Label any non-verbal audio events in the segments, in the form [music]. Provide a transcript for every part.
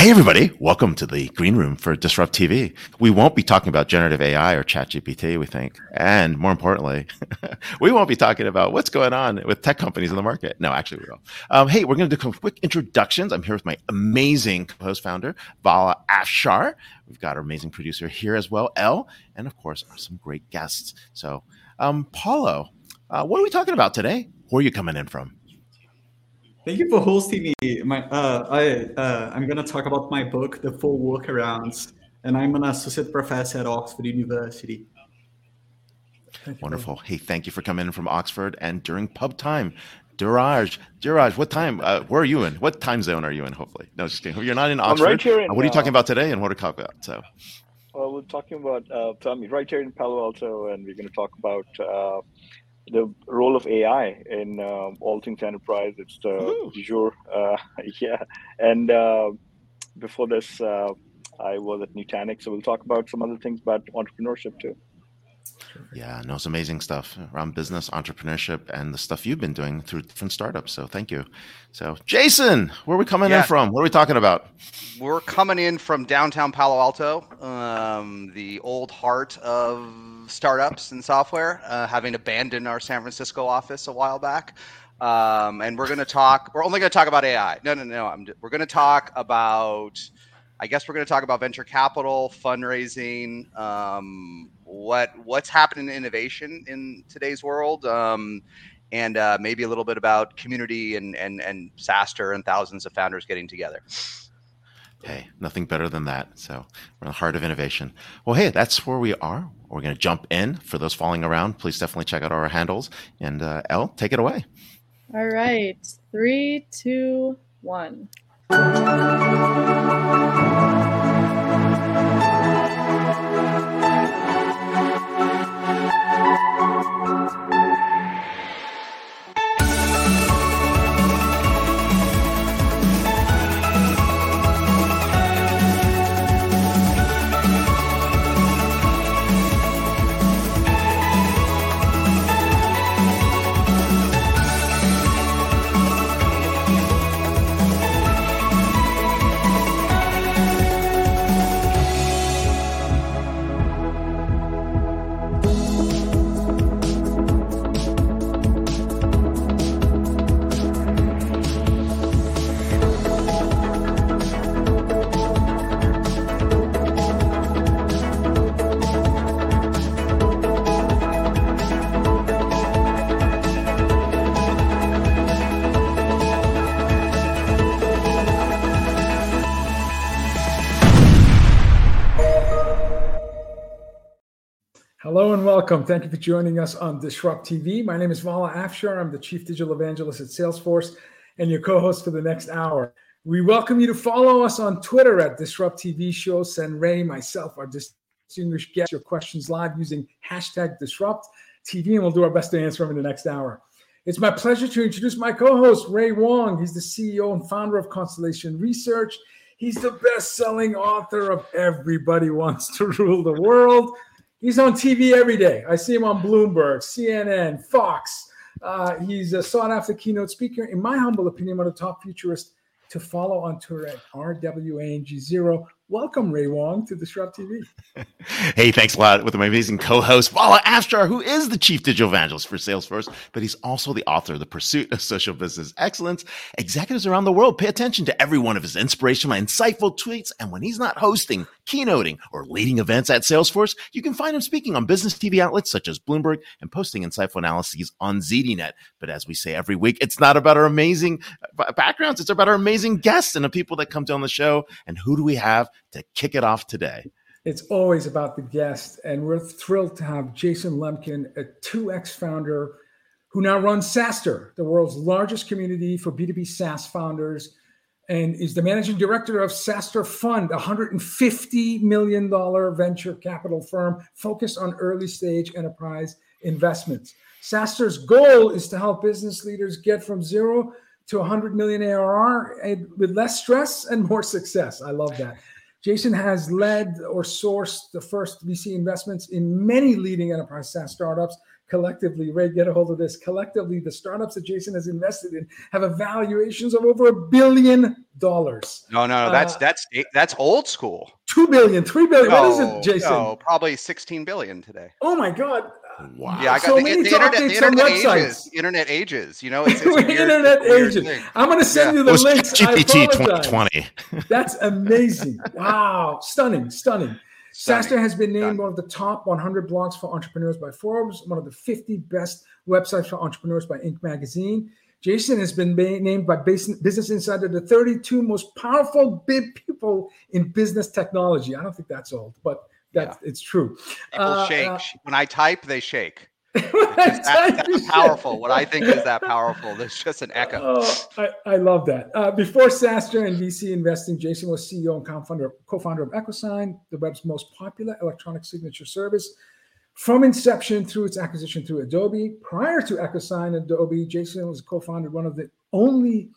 Hey, everybody. Welcome to the green room for Disrupt TV. We won't be talking about generative AI or ChatGPT, we think. And more importantly, [laughs] we won't be talking about what's going on with tech companies in the market. No, actually, we will. Um, hey, we're going to do some quick introductions. I'm here with my amazing co host founder, Vala Afshar. We've got our amazing producer here as well, Elle, and of course, some great guests. So, um, Paulo, uh, what are we talking about today? Where are you coming in from? Thank you for hosting me. My, uh, I, uh, I'm going to talk about my book, The Four Workarounds, and I'm an associate professor at Oxford University. Wonderful. Hey, thank you for coming in from Oxford and during pub time. Dheeraj, Dheeraj, what time? Uh, where are you in? What time zone are you in? Hopefully, no, just kidding. You're not in Oxford. I'm right here in, uh, what are you talking about today, and what are we talking about? So, well, we're talking about uh, Tommy right here in Palo Alto, and we're going to talk about uh, the role of AI in um, all things enterprise. It's the Ooh. jour, uh, [laughs] yeah. And uh, before this, uh, I was at Nutanix, so we'll talk about some other things about entrepreneurship too. Yeah, no, it's amazing stuff around business, entrepreneurship, and the stuff you've been doing through different startups. So thank you. So, Jason, where are we coming yeah. in from? What are we talking about? We're coming in from downtown Palo Alto, um, the old heart of startups and software, uh, having abandoned our San Francisco office a while back. Um, and we're going to talk, we're only going to talk about AI. No, no, no. I'm, we're going to talk about, I guess we're going to talk about venture capital, fundraising, um, what what's happening in innovation in today's world, um, and uh, maybe a little bit about community and and and SaaStr and thousands of founders getting together. Hey, nothing better than that. So we're in the heart of innovation. Well, hey, that's where we are. We're going to jump in. For those following around, please definitely check out our handles. And uh, Elle, take it away. All right, three, two, one. Welcome. Thank you for joining us on Disrupt TV. My name is Vala Afshar. I'm the Chief Digital Evangelist at Salesforce and your co host for the next hour. We welcome you to follow us on Twitter at Disrupt TV Show. Send Ray, myself, our distinguished guests, your questions live using hashtag Disrupt TV, and we'll do our best to answer them in the next hour. It's my pleasure to introduce my co host, Ray Wang. He's the CEO and founder of Constellation Research. He's the best selling author of Everybody Wants to Rule the World. He's on TV every day. I see him on Bloomberg, CNN, Fox. Uh, he's a sought after keynote speaker. In my humble opinion, one of the top futurists to follow on Twitter at RWANG0. Welcome, Ray Wang, to Disrupt TV. [laughs] hey, thanks a lot with my amazing co-host, Vala Afshar, who is the chief digital evangelist for Salesforce, but he's also the author of The Pursuit of Social Business Excellence. Executives around the world pay attention to every one of his inspirational, insightful tweets, and when he's not hosting, keynoting, or leading events at Salesforce, you can find him speaking on business TV outlets such as Bloomberg and posting insightful analyses on ZDNet. But as we say every week, it's not about our amazing uh, backgrounds; it's about our amazing guests and the people that come on the show. And who do we have? To kick it off today. It's always about the guest, and we're thrilled to have Jason Lemkin, a 2X founder who now runs SaaStr, the world's largest community for B2B SaaS founders, and is the managing director of SaaStr Fund, a $150 million venture capital firm focused on early stage enterprise investments. SaaStr's goal is to help business leaders get from zero to 100 million ARR with less stress and more success. I love that. Jason has led or sourced the first VC investments in many leading enterprise SaaS startups. Collectively, Ray, get a hold of this. Collectively, the startups that Jason has invested in have evaluations of over a billion dollars. No, no, no. That's Uh, that's that's old school. Two billion, three billion. what is it, Jason? no, probably 16 billion today. Oh my God. Wow. Yeah, I got So the, we the internet. The some internet websites. ages. Internet ages. You know, it's, it's a [laughs] weird, Internet it's a weird thing. I'm going to send Yeah. you the was links. GPT apologize. 2020. [laughs] That's amazing. Wow. Stunning. Stunning. Stunning. SaaStr has been named Stunning. one of the top 100 blogs for entrepreneurs by Forbes, one of the 50 best websites for entrepreneurs by Inc. magazine. Jason has been ma- named by Business Insider the 32 most powerful big people in business technology. I don't think that's old, but that's it's true. People Uh, shake uh, when I type. They shake. [laughs] when I that, type, that's you powerful. What I think is that powerful. There's just an echo. Oh, I, I love that. Uh, before SaaStr and VC investing, Jason was CEO and co-founder, co-founder of EchoSign, the web's most popular electronic signature service. From inception through its acquisition through Adobe. Prior to EchoSign and Adobe, Jason was co-founded one of the only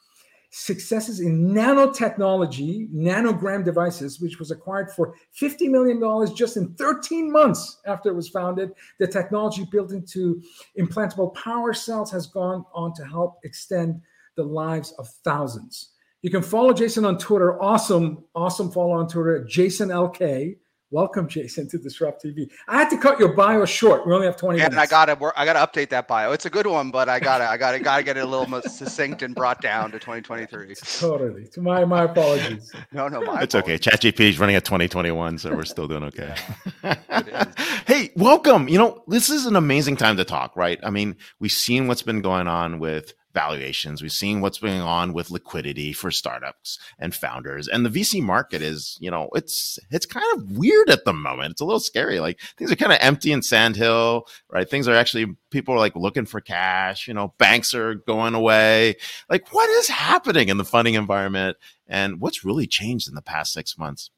successes in nanotechnology, nanogram devices, which was acquired for $50 million just in 13 months after it was founded. The technology built into implantable power cells has gone on to help extend the lives of thousands. You can follow Jason on Twitter. Awesome, awesome follow on Twitter, Jason LK. Welcome, Jason, to Disrupt TV. I had to cut your bio short. We only have 20 And minutes. I gotta work. I gotta update that bio. It's a good one, but I gotta, I gotta, gotta get it a little more succinct and brought down to 2023. [laughs] totally. To my my apologies. [laughs] No, no, my It's okay. ChatGPT is running at 2021, so we're still doing okay. is. [laughs] hey, welcome. You know, this is an amazing time to talk, right? I mean, we've seen what's been going on with valuations. We've seen what's going on with liquidity for startups and founders. And the VC market is, you know, it's it's kind of weird at the moment. It's a little scary. Like things are kind of empty in Sandhill, right? Things are actually people are like looking for cash, you know, banks are going away. Like what is happening in the funding environment and what's really changed in the past 6 months?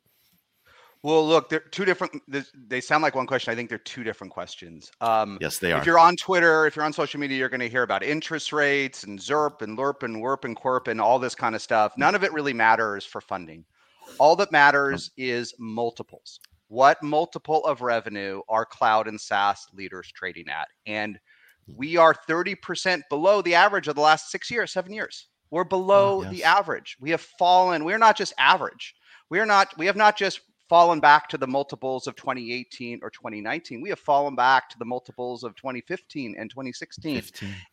Well, look, they're two different. They sound like one question. I think they're two different questions. Um, Yes, they are. If you're on Twitter, if you're on social media, you're going to hear about interest rates and ZIRP and LERP and WERP and QUERP and all this kind of stuff. Hmm. None of it really matters for funding. All that matters hmm. is multiples. What multiple of revenue are cloud and SaaS leaders trading at? And hmm. we are 30% below the average of the last six years, seven years. We're oh, below the yes. average. We have fallen. We're not just average. We are not, we have not just fallen back to the multiples of 2018 or 2019. We have fallen back to the multiples of 2015 and 2016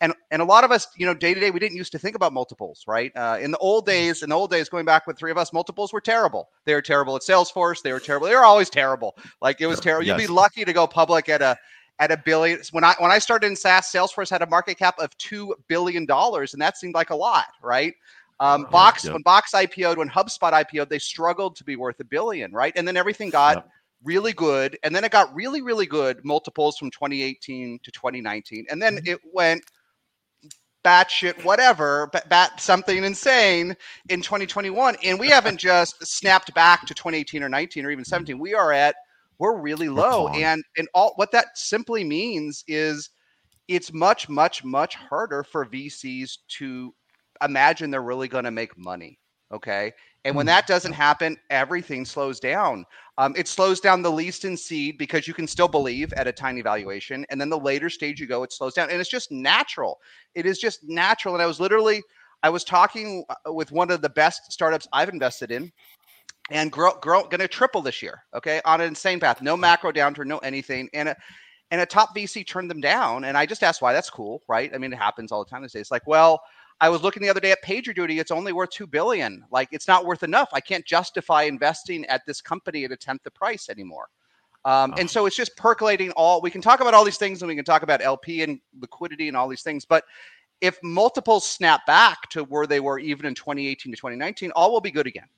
and and a lot of us you know day to day we didn't used to think about multiples right? Uh, in the old days in the old days going back with three of us multiples were terrible. They were terrible at salesforce. They were terrible. They were always terrible. Like it was terrible. You'd be lucky to go public at a at a billion. When i when i started in saas salesforce had a market cap of two billion dollars and that seemed like a lot right um, Box Yep. when Box IPO'd, when HubSpot IPO'd, they struggled to be worth a billion, right? And then everything got Yep. really good, and then it got really, really good multiples from 2018 to 2019, and then it went batshit whatever, bat, bat something insane in 2021, and we haven't [laughs] just snapped back to 2018 or 19 or even 17. We are at we're really low, and and all what that simply means is it's much, much, much harder for VCs to imagine they're really going to make money. Okay. And when Hmm. that doesn't happen, everything slows down. Um, it slows down the least in seed because you can still believe at a tiny valuation. And then the later stage you go, it slows down. And it's just natural. It is just natural. And I was literally, I was talking uh, with one of the best startups I've invested in and grow, grow going to triple this year. Okay. On an insane path. No macro downturn, no anything. And a, and a top VC turned them down. And I just asked why. That's cool, right? I mean, it happens all the time these days. Like, well, I was looking the other day at PagerDuty. It's only worth two billion. Like, it's not worth enough. I can't justify investing at this company at a tenth the price anymore. Um, Oh. And so it's just percolating all. We can talk about all these things, and we can talk about LP and liquidity and all these things. But if multiples snap back to where they were even in 2018 to 2019, all will be good again.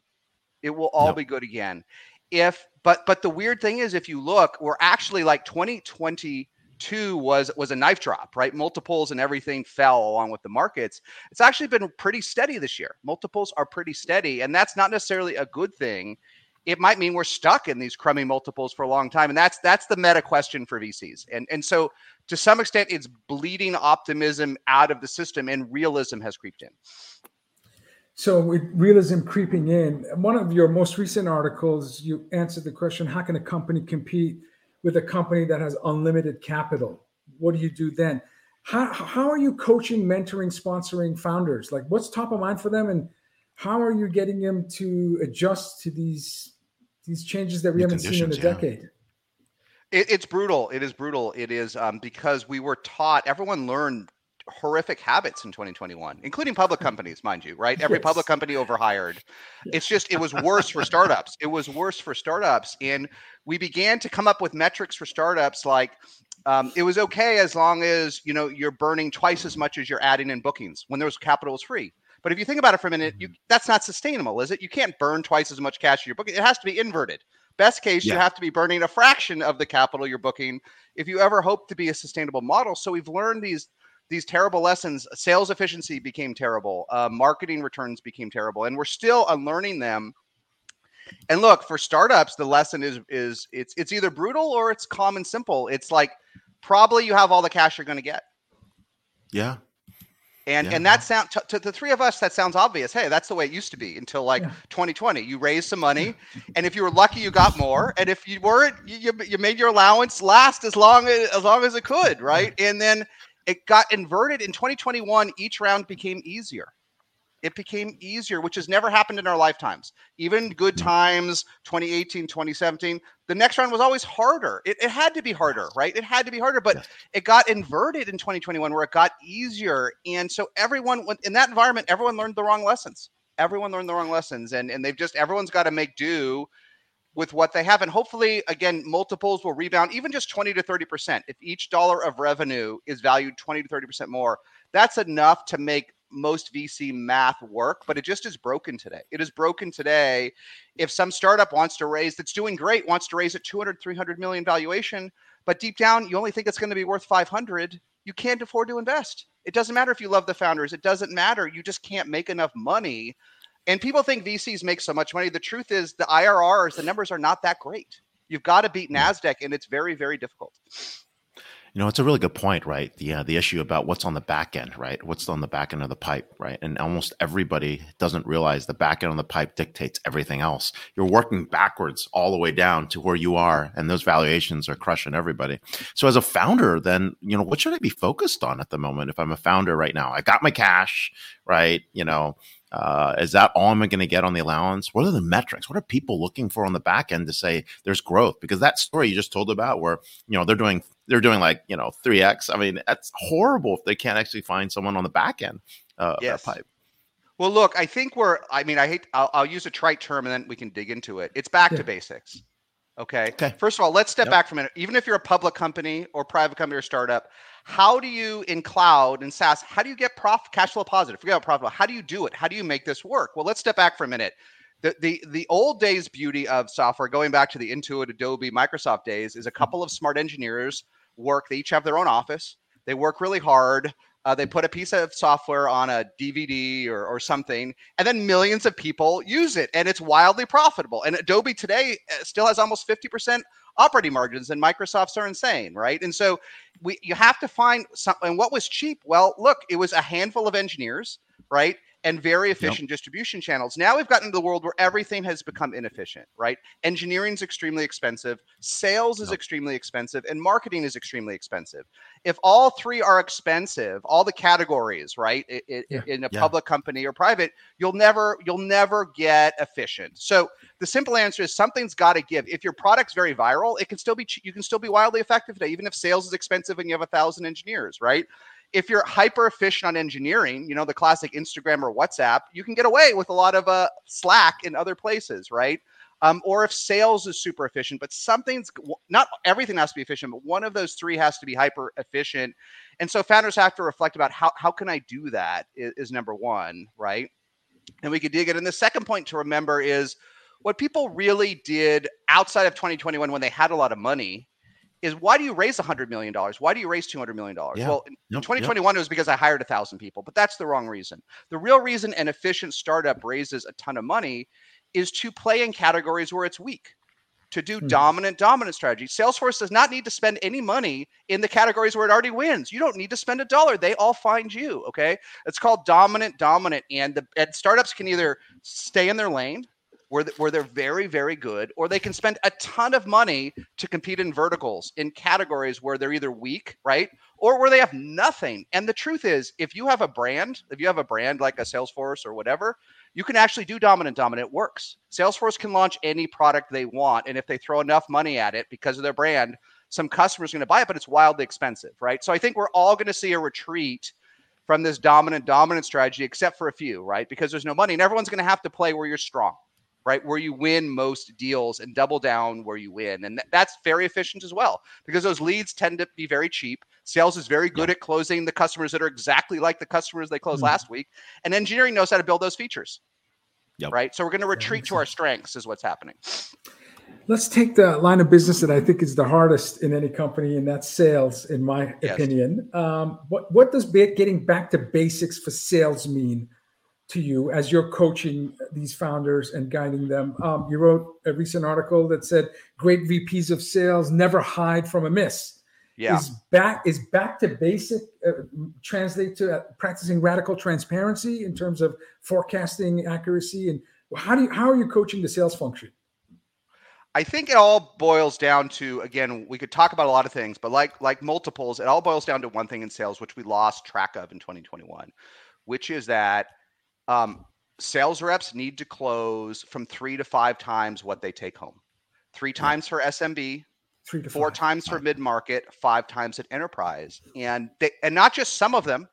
It will all Yep. be good again. If but but the weird thing is, if you look, we're actually like 2022 was was a knife drop, right? Multiples and everything fell along with the markets. It's actually been pretty steady this year. Multiples are pretty steady, and that's not necessarily a good thing. It might mean we're stuck in these crummy multiples for a long time, and that's that's the meta question for VCs. And and so to some extent, it's bleeding optimism out of the system, and realism has creeped in. So with realism creeping in, one of your most recent articles, you answered the question: How can a company compete with a company that has unlimited capital? What do you do then? How how are you coaching, mentoring, sponsoring founders? Like, what's top of mind for them, and how are you getting them to adjust to these these changes that we New haven't seen in a yeah. decade? It, it's brutal. It is brutal. It is um, because we were taught. Everyone learned horrific habits in 2021, including public [laughs] companies, mind you. Right? Every public company overhired. It's just it was worse for startups. It was worse for startups, and we began to come up with metrics for startups like. Um, it was okay as long as you know you're burning twice as much as you're adding in bookings when there was capital was free. But if you think about it for a minute, you, that's not sustainable, is it? You can't burn twice as much cash as you're booking. It has to be inverted. Best case, you have to be burning a fraction of the capital you're booking if you ever hope to be a sustainable model. So we've learned these these terrible lessons. Sales efficiency became terrible. Uh, marketing returns became terrible, and we're still unlearning them. And look, for startups, the lesson is is it's it's either brutal or it's calm and simple. It's like probably you have all the cash you're going to get. Yeah. And Yeah. and that sound to, to the three of us that sounds obvious. Hey, that's the way it used to be until like Yeah. 2020. You raised some money, [laughs] and if you were lucky, you got more. And if you weren't, you, you, you made your allowance last as long as as long as it could, right? And then it got inverted in 2021. Each round became easier. It became easier, which has never happened in our lifetimes. Even good Mm. times, 2018, 2017. The next round was always harder. It, it had to be harder, right? It had to be harder, but it got inverted in 2021 where it got easier. And so everyone in that environment, everyone learned the wrong lessons. Everyone learned the wrong lessons. And, and they've just, everyone's got to make do with what they have. And hopefully, again, multiples will rebound even just 20 to 30%. If each dollar of revenue is valued 20 to 30% more, that's enough to make most VC math work, but it just is broken today. It is broken today. If some startup wants to raise, that's doing great, wants to raise a 200, 300 million valuation, but deep down, you only think it's going to be worth 500, you can't afford to invest. It doesn't matter if you love the founders, it doesn't matter. You just can't make enough money. And people think VCs make so much money. The truth is, the IRRs, the numbers are not that great. You've got to beat NASDAQ, and it's very, very difficult. You know, it's a really good point, right? The uh, the issue about what's on the back end, right? What's on the back end of the pipe, right? And almost everybody doesn't realize the back end of the pipe dictates everything else. You're working backwards all the way down to where you are, and those valuations are crushing everybody. So, as a founder, then you know what should I be focused on at the moment? If I'm a founder right now, I got my cash, right? You know, uh, is that all I'm going to get on the allowance? What are the metrics? What are people looking for on the back end to say there's growth? Because that story you just told about, where you know they're doing they're doing like you know three x. I mean, that's horrible if they can't actually find someone on the back end uh, Yes. of that pipe. Well, look, I think we're, I mean, I hate, I'll, I'll use a trite term and then we can dig into it. It's back Yeah. to basics. Okay. Okay. First of all, let's step Yep. back for a minute. Even if you're a public company or private company or startup, how do you in cloud and SaaS, how do you get prof cash flow positive? Forget about profitable. How do you do it? How do you make this work? Well, let's step back for a minute. The, the the old days beauty of software, going back to the Intuit, Adobe, Microsoft days, is a mm-hmm. couple of smart engineers work. They each have their own office. They work really hard. Uh, they put a piece of software on a DVD or, or something, and then millions of people use it, and it's wildly profitable. And Adobe today uh, still has almost 50% operating margins, and Microsoft's are insane, right? And so we you have to find something. And what was cheap? Well, look, it was a handful of engineers, right? And very efficient distribution channels. Now we've gotten into the world where everything has become inefficient, right? Engineering is extremely expensive, sales is Yep. extremely expensive, and marketing is extremely expensive if all three are expensive, all the categories, right, i- i- Yeah. in a Yeah. public company or private, you'll never you'll never get efficient. So the simple answer is something's got to give. If your product's very viral, it can still be you can still be wildly effective today, even if sales is expensive and you have a thousand engineers, right? If you're hyper efficient on engineering, you know the classic Instagram or WhatsApp, you can get away with a lot of uh, Slack in other places, right? Um, or if sales is super efficient, but something's not everything has to be efficient, but one of those three has to be hyper efficient. And so founders have to reflect about how, how can I do that is, is number one, right? And we could dig it. And the second point to remember is what people really did outside of 2021 when they had a lot of money is why do you raise $100 million? Why do you raise $200 million? Yeah. Well, in Yep, yep. 2021 it was because I hired a thousand people, but that's the wrong reason. The real reason an efficient startup raises a ton of money is to play in categories where it's weak, to do Hmm. dominant, dominant strategy. Salesforce does not need to spend any money in the categories where it already wins. You don't need to spend a dollar. They all find you. Okay. It's called dominant, dominant. And the and startups can either stay in their lane where, where they're very, very good, or they can spend a ton of money to compete in verticals, in categories where they're either weak, right? Or where they have nothing. And the truth is, if you have a brand, if you have a brand like a Salesforce or whatever, you can actually do dominant dominant. It works. Salesforce can launch any product they want, and if they throw enough money at it because of their brand, some customers are going to buy it, but it's wildly expensive, right? So I think we're all going to see a retreat from this dominant dominant strategy, except for a few, right? Because there's no money, and everyone's going to have to play where you're strong, right? Where you win most deals and double down where you win, and th- that's very efficient as well because those leads tend to be very cheap. Sales is very good yeah. at closing the customers that are exactly like the customers they closed mm-hmm. last week, and engineering knows how to build those features. Yep. Right. So we're going to retreat to our strengths, is what's happening. Let's take the line of business that I think is the hardest in any company, and that's sales, in my yes. opinion. Um, what what does getting back to basics for sales mean to you as you're coaching these founders and guiding them? Um, you wrote a recent article that said great VPs of sales never hide from a miss. Yeah. Is back is back to basic uh, translate to uh, practicing radical transparency in terms of forecasting accuracy and how do you how are you coaching the sales function? I think it all boils down to again, we could talk about a lot of things, but like like multiples, it all boils down to one thing in sales, which we lost track of in 2021, which is that um, sales reps need to close from three to five times what they take home. Three times for SMB, three to four five. times for mid market, five times at enterprise, and they, and not just some of them,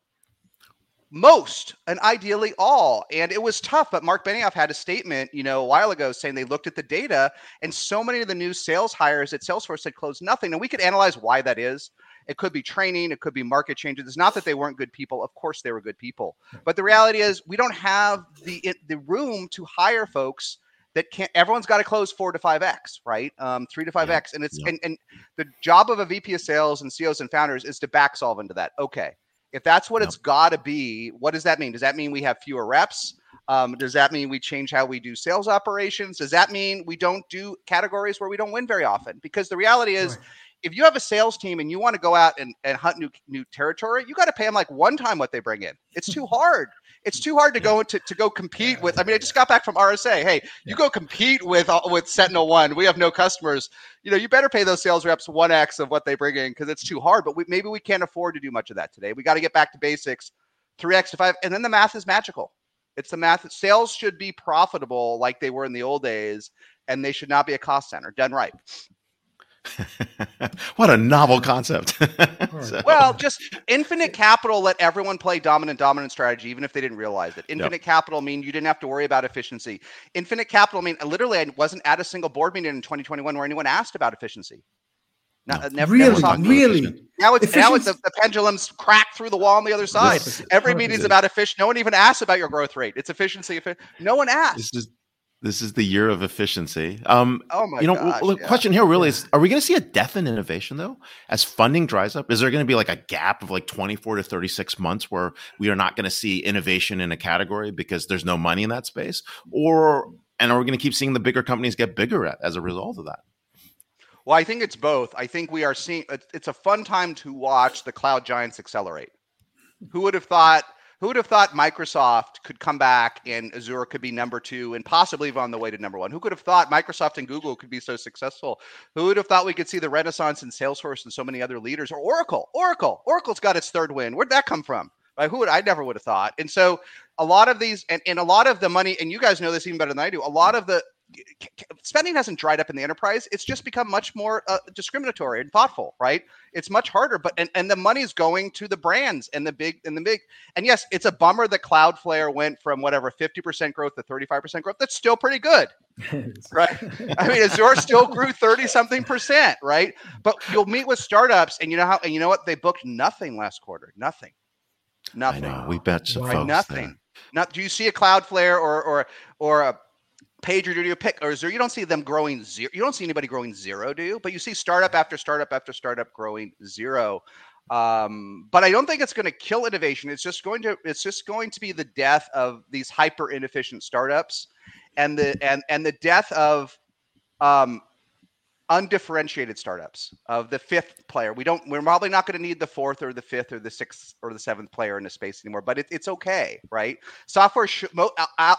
most and ideally all. And it was tough, but Mark Benioff had a statement, you know, a while ago saying they looked at the data and so many of the new sales hires at Salesforce had closed nothing. And we could analyze why that is. It could be training, it could be market changes. It's not that they weren't good people. Of course they were good people. But the reality is we don't have the the room to hire folks that can't everyone's got to close four to five x right um, three to five yeah. x and it's yeah. and, and the job of a vp of sales and ceos and founders is to back solve into that okay if that's what it's got to be, what does that mean? Does that mean we have fewer reps? Um, does that mean we change how we do sales operations? Does that mean we don't do categories where we don't win very often? Because the reality is, right. if you have a sales team and you want to go out and, and hunt new new territory, you got to pay them like one time what they bring in. It's too hard it's too hard to go to, to go compete with. I mean, I just got back from RSA. Hey, you go compete with uh, with Sentinel One. We have no customers. You know, you better pay those sales reps one x of what they bring in because it's too hard. But we, maybe we can't afford to do much of that today. We got to get back to basics, three x to five, and then the math is magical. It's the math. Sales should be profitable like they were in the old days, and they should not be a cost center. Done right. [laughs] what a novel concept. [laughs] so. Well, just infinite capital let everyone play dominant dominant strategy, even if they didn't realize it. Infinite yep. capital mean you didn't have to worry about efficiency. Infinite capital mean literally I wasn't at a single board meeting in 2021 where anyone asked about efficiency. Not, no. never, really, never really. Now it's now it's the, the, pendulum's cracked through the wall on the other side. Every meeting's about efficiency. No one even asks about your growth rate. It's efficiency. No one asks. This is this is the year of efficiency. Um, oh my you know, gosh, the yeah. question here really is: Are we going to see a death in innovation though, as funding dries up? Is there going to be like a gap of like twenty four to thirty six months where we are not going to see innovation in a category because there's no money in that space, or and are we going to keep seeing the bigger companies get bigger as a result of that? Well, I think it's both. I think we are seeing it's a fun time to watch the cloud giants accelerate. Who would have thought? Who would have thought Microsoft could come back and Azure could be number two and possibly even on the way to number one? Who could have thought Microsoft and Google could be so successful? Who would have thought we could see the renaissance in Salesforce and so many other leaders or Oracle? Oracle. Oracle's got its third win. Where'd that come from? Right? Who would I never would have thought? And so a lot of these and, and a lot of the money, and you guys know this even better than I do, a lot of the spending hasn't dried up in the enterprise. It's just become much more uh, discriminatory and thoughtful, right? It's much harder, but and, and the money's going to the brands and the big and the big. And yes, it's a bummer that Cloudflare went from whatever 50% growth to 35% growth. That's still pretty good. [laughs] right. I mean, Azure still grew 30 something percent, right? But you'll meet with startups and you know how and you know what? They booked nothing last quarter. Nothing. Nothing. I know. We bet some folks nothing. There. Not do you see a Cloudflare or or or a PagerDuty pick or zero. You don't see them growing zero. You don't see anybody growing zero, do you? But you see startup after startup after startup growing zero. Um, but I don't think it's going to kill innovation. It's just going to it's just going to be the death of these hyper inefficient startups, and the and and the death of um, undifferentiated startups of the fifth player. We don't. We're probably not going to need the fourth or the fifth or the sixth or the seventh player in the space anymore. But it, it's okay, right? Software sh- mo-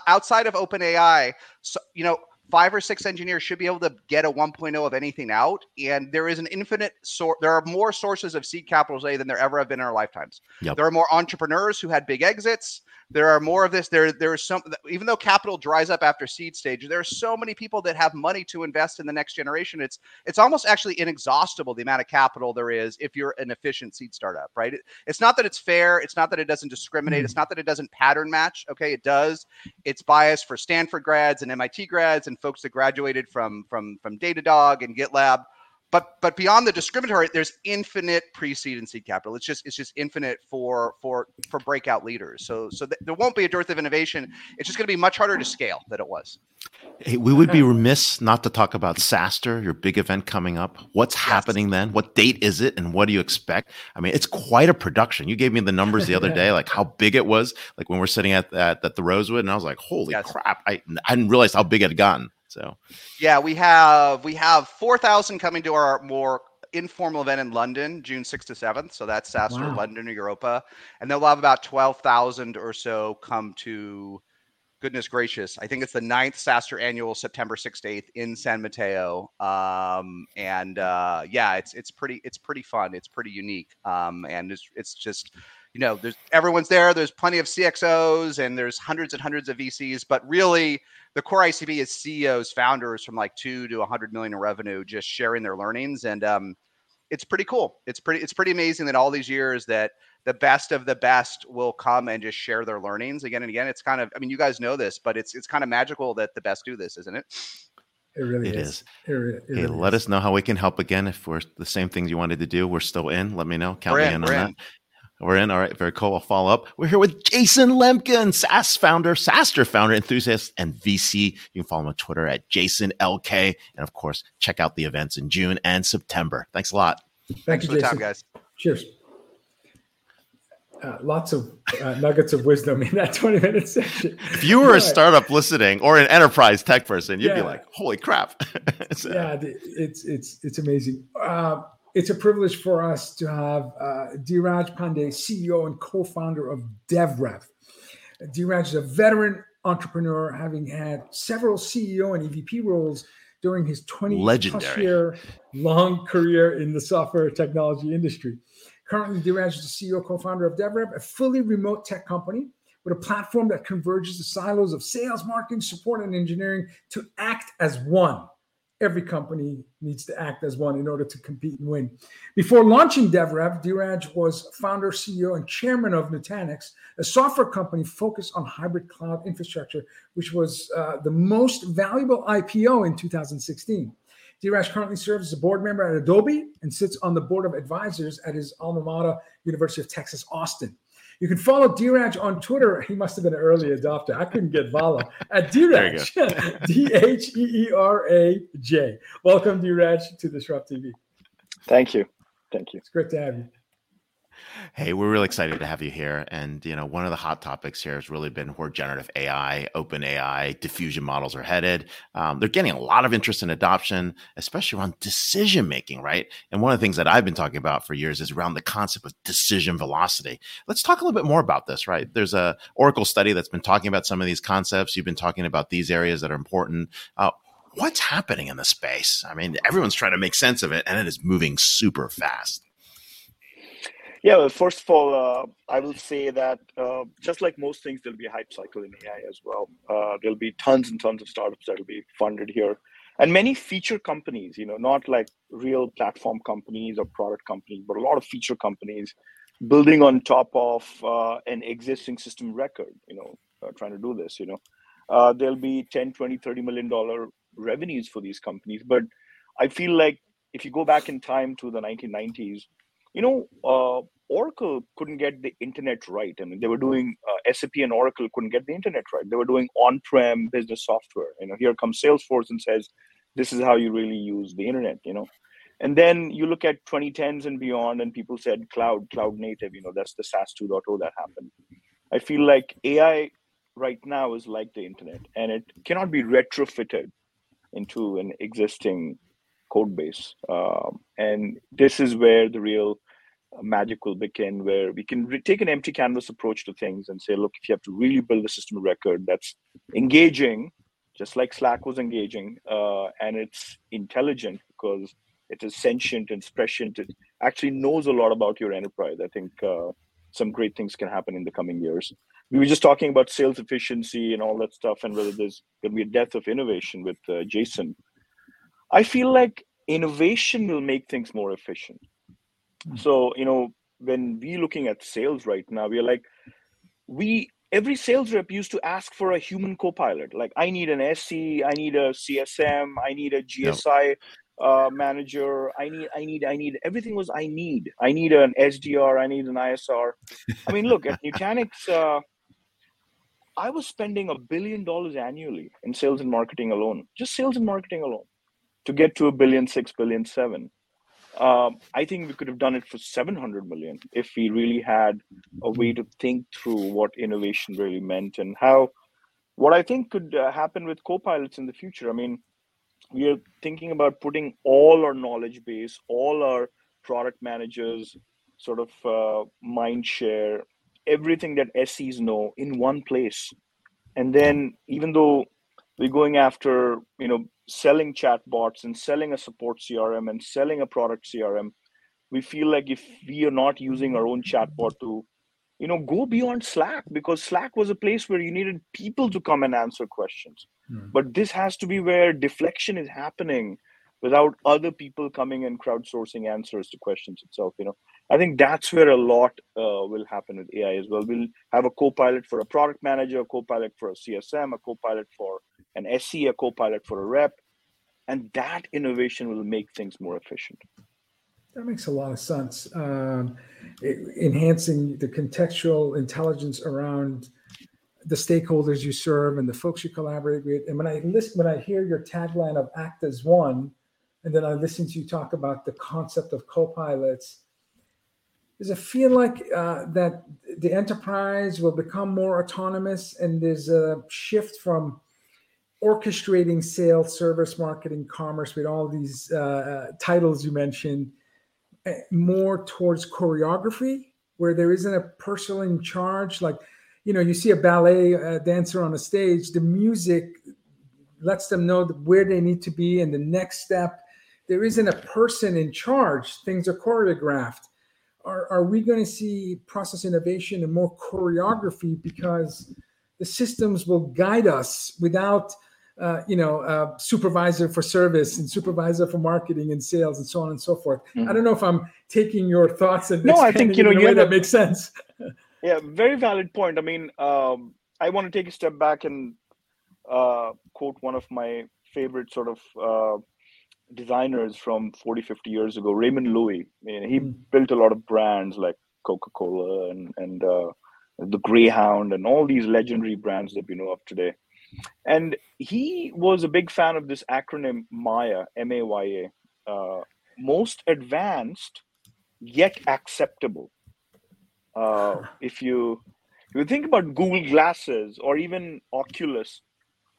outside of OpenAI, so, you know, five or six engineers should be able to get a 1.0 of anything out. And there is an infinite sort. There are more sources of seed capital today than there ever have been in our lifetimes. Yep. There are more entrepreneurs who had big exits. There are more of this. There, there is some. Even though capital dries up after seed stage, there are so many people that have money to invest in the next generation. It's it's almost actually inexhaustible the amount of capital there is if you're an efficient seed startup, right? It, it's not that it's fair. It's not that it doesn't discriminate. Mm. It's not that it doesn't pattern match. Okay, it does. It's biased for Stanford grads and MIT grads and folks that graduated from from from Datadog and GitLab but but beyond the discriminatory there's infinite pre-seed and seed capital it's just it's just infinite for for for breakout leaders so so th- there won't be a dearth of innovation it's just going to be much harder to scale than it was Hey, we would be remiss not to talk about SaaStr your big event coming up. What's happening then? What date is it, and what do you expect? I mean, it's quite a production. You gave me the numbers the other Yeah. [laughs] day, like how big it was. Like when we're sitting at that at the Rosewood, and I was like, "Holy Yes. crap!" I, I didn't realize how big it had gotten. So yeah we have we have 4000 coming to our more informal event in london june 6th to 7th so that's SaaStr Wow. london europa. And then we'll have about 12000 or so come to goodness gracious i think it's the ninth SaaStr annual september 6th to 8th in san mateo. Um, and uh, yeah it's it's pretty it's pretty fun. It's pretty unique. Um, and it's, it's just you know there's everyone's there. There's plenty of cxos and there's hundreds and hundreds of vcs but really the core icp is ceos founders from like two to 100 million in revenue just sharing their learnings and um, it's pretty cool it's pretty it's pretty amazing that all these years that the best of the best will come and just share their learnings again and again it's kind of i mean you guys know this but it's it's kind of magical that the best do this isn't it It really It is. is. It re- it hey, really let is. us know how we can help again. If we're the same things you wanted to do, we're still in. Let me know. Count We're me in, in, on in. that. We're in. All right. Very cool. I'll follow up. We're here with Jason Lemkin, SaaS founder, SaaStr founder, enthusiast, and VC. You can follow him on Twitter at Jason LK. And of course, check out the events in June and September. Thanks a lot. Thank thanks you, for the Jason. time guys Cheers. Uh, lots of uh, nuggets of wisdom in that 20 minute section. If you were a startup listening or an enterprise tech person, you'd be like, holy crap. [laughs] So- yeah, it's it's it's amazing. Uh, it's a privilege for us to have uh, Dheeraj Pandey, CEO and co-founder of DevRev. Dheeraj is a veteran entrepreneur, having had several CEO and EVP roles during his 20 plus Legendary. year long career in the software technology industry. Currently, Dheeraj is the CEO co-founder of DevRev, a fully remote tech company with a platform that converges the silos of sales, marketing, support, and engineering to act as one every company needs to act as one in order to compete and win. Before launching DevRev, Dheeraj was founder, CEO, and chairman of Nutanix, a software company focused on hybrid cloud infrastructure, which was uh, the most valuable IPO in 2016. Dheeraj currently serves as a board member at Adobe and sits on the board of advisors at his alma mater, University of Texas, Austin. You can follow Dheeraj on Twitter. [laughs] He must have been an early adopter. I couldn't get Vala at There you Dheeraj, [laughs] D H E E R A J. Welcome, Dheeraj, to Disrupt TV. Thank you. Thank you. It's great to have you. Hey, we're really excited to have you here. And, you know, one of the hot topics here has really been where generative AI, open AI, diffusion models are headed. Um, they're getting a lot of interest in adoption, especially around decision making, right? And one of the things that I've been talking about for years is around the concept of decision velocity. Let's talk a little bit more about this, right? There's a Oracle study that's been talking about some of these concepts. You've been talking about these areas that are important. Uh, what's happening in the space? I mean, everyone's trying to make sense of it, and it is moving super fast. Yeah, well, first of all, uh, I will say that uh, just like most things, there'll be a hype cycle in AI as well. Uh, there'll be tons and tons of startups that'll be funded here, and many feature companies. You know, not like real platform companies or product companies, but a lot of feature companies building on top of uh, an existing system record. You know, uh, trying to do this. You know, uh, there'll be 10, 20, 30 million dollar revenues for these companies, but I feel like if you go back in time to the 1990s you know, uh, Oracle couldn't get the internet right. I mean, they were doing uh, SAP and Oracle couldn't get the internet right. They were doing on-prem business software. You know, here comes Salesforce and says, "This is how you really use the internet." You know, and then you look at 2010s and beyond, and people said cloud, cloud native. You know, that's the SaaS 2.0 that happened. I feel like AI right now is like the internet, and it cannot be retrofitted into an existing code base. Um, and this is where the real magic will begin, where we can re- take an empty canvas approach to things and say, look, if you have to really build a system of record that's engaging, just like Slack was engaging, uh, and it's intelligent because it is sentient and prescient. It actually knows a lot about your enterprise. I think uh, some great things can happen in the coming years. We were just talking about sales efficiency and all that stuff, and whether there's going to be a death of innovation with uh, Jason. I feel like innovation will make things more efficient. So, you know, when we looking at sales right now, we are like, we every sales rep used to ask for a human co-pilot. Like, I need an SC, I need a CSM, I need a GSI uh, manager, I need, I need, I need. Everything was I need. I need an SDR, I need an ISR. I mean, look at Nutanix. Uh, I was spending a billion dollars annually in sales and marketing alone, just sales and marketing alone, to get to a billion six, billion seven. Um, I think we could have done it for 700 million if we really had a way to think through what innovation really meant and how what I think could uh, happen with co-pilots in the future. I mean, we are thinking about putting all our knowledge base, all our product managers, sort of uh, mind share, everything that SEs know in one place. And then, even though we're going after, you know, selling chatbots and selling a support CRM and selling a product CRM, we feel like if we are not using our own chatbot to, you know, go beyond Slack because Slack was a place where you needed people to come and answer questions. Hmm. But this has to be where deflection is happening without other people coming and crowdsourcing answers to questions itself. You know, I think that's where a lot uh, will happen with AI as well. We'll have a co-pilot for a product manager, a co-pilot for a CSM, a co-pilot for an SE, a co-pilot for a rep, and that innovation will make things more efficient. That makes a lot of sense. Um, enhancing the contextual intelligence around the stakeholders you serve and the folks you collaborate with. And when I listen, when I hear your tagline of "Act as One," and then I listen to you talk about the concept of co-pilots, does it feel like uh, that the enterprise will become more autonomous and there's a shift from orchestrating sales, service, marketing, commerce with all these uh, uh, titles you mentioned, eh, more towards choreography, where there isn't a person in charge. Like, you know, you see a ballet uh, dancer on a stage, the music lets them know where they need to be and the next step. There isn't a person in charge. Things are choreographed. Are, are we going to see process innovation and more choreography because the systems will guide us without – uh, you know, uh, supervisor for service and supervisor for marketing and sales and so on and so forth. Mm-hmm. I don't know if I'm taking your thoughts and no, I think you know in a that makes sense. [laughs] yeah, very valid point. I mean, um, I want to take a step back and uh, quote one of my favorite sort of uh, designers from 40, 50 years ago, Raymond Loewy. I mean, he mm. built a lot of brands like Coca-Cola and and uh, the Greyhound and all these legendary brands that we know of today and he was a big fan of this acronym Maya, M A Y A, uh, most advanced yet acceptable. Uh, if you if you think about Google Glasses or even Oculus,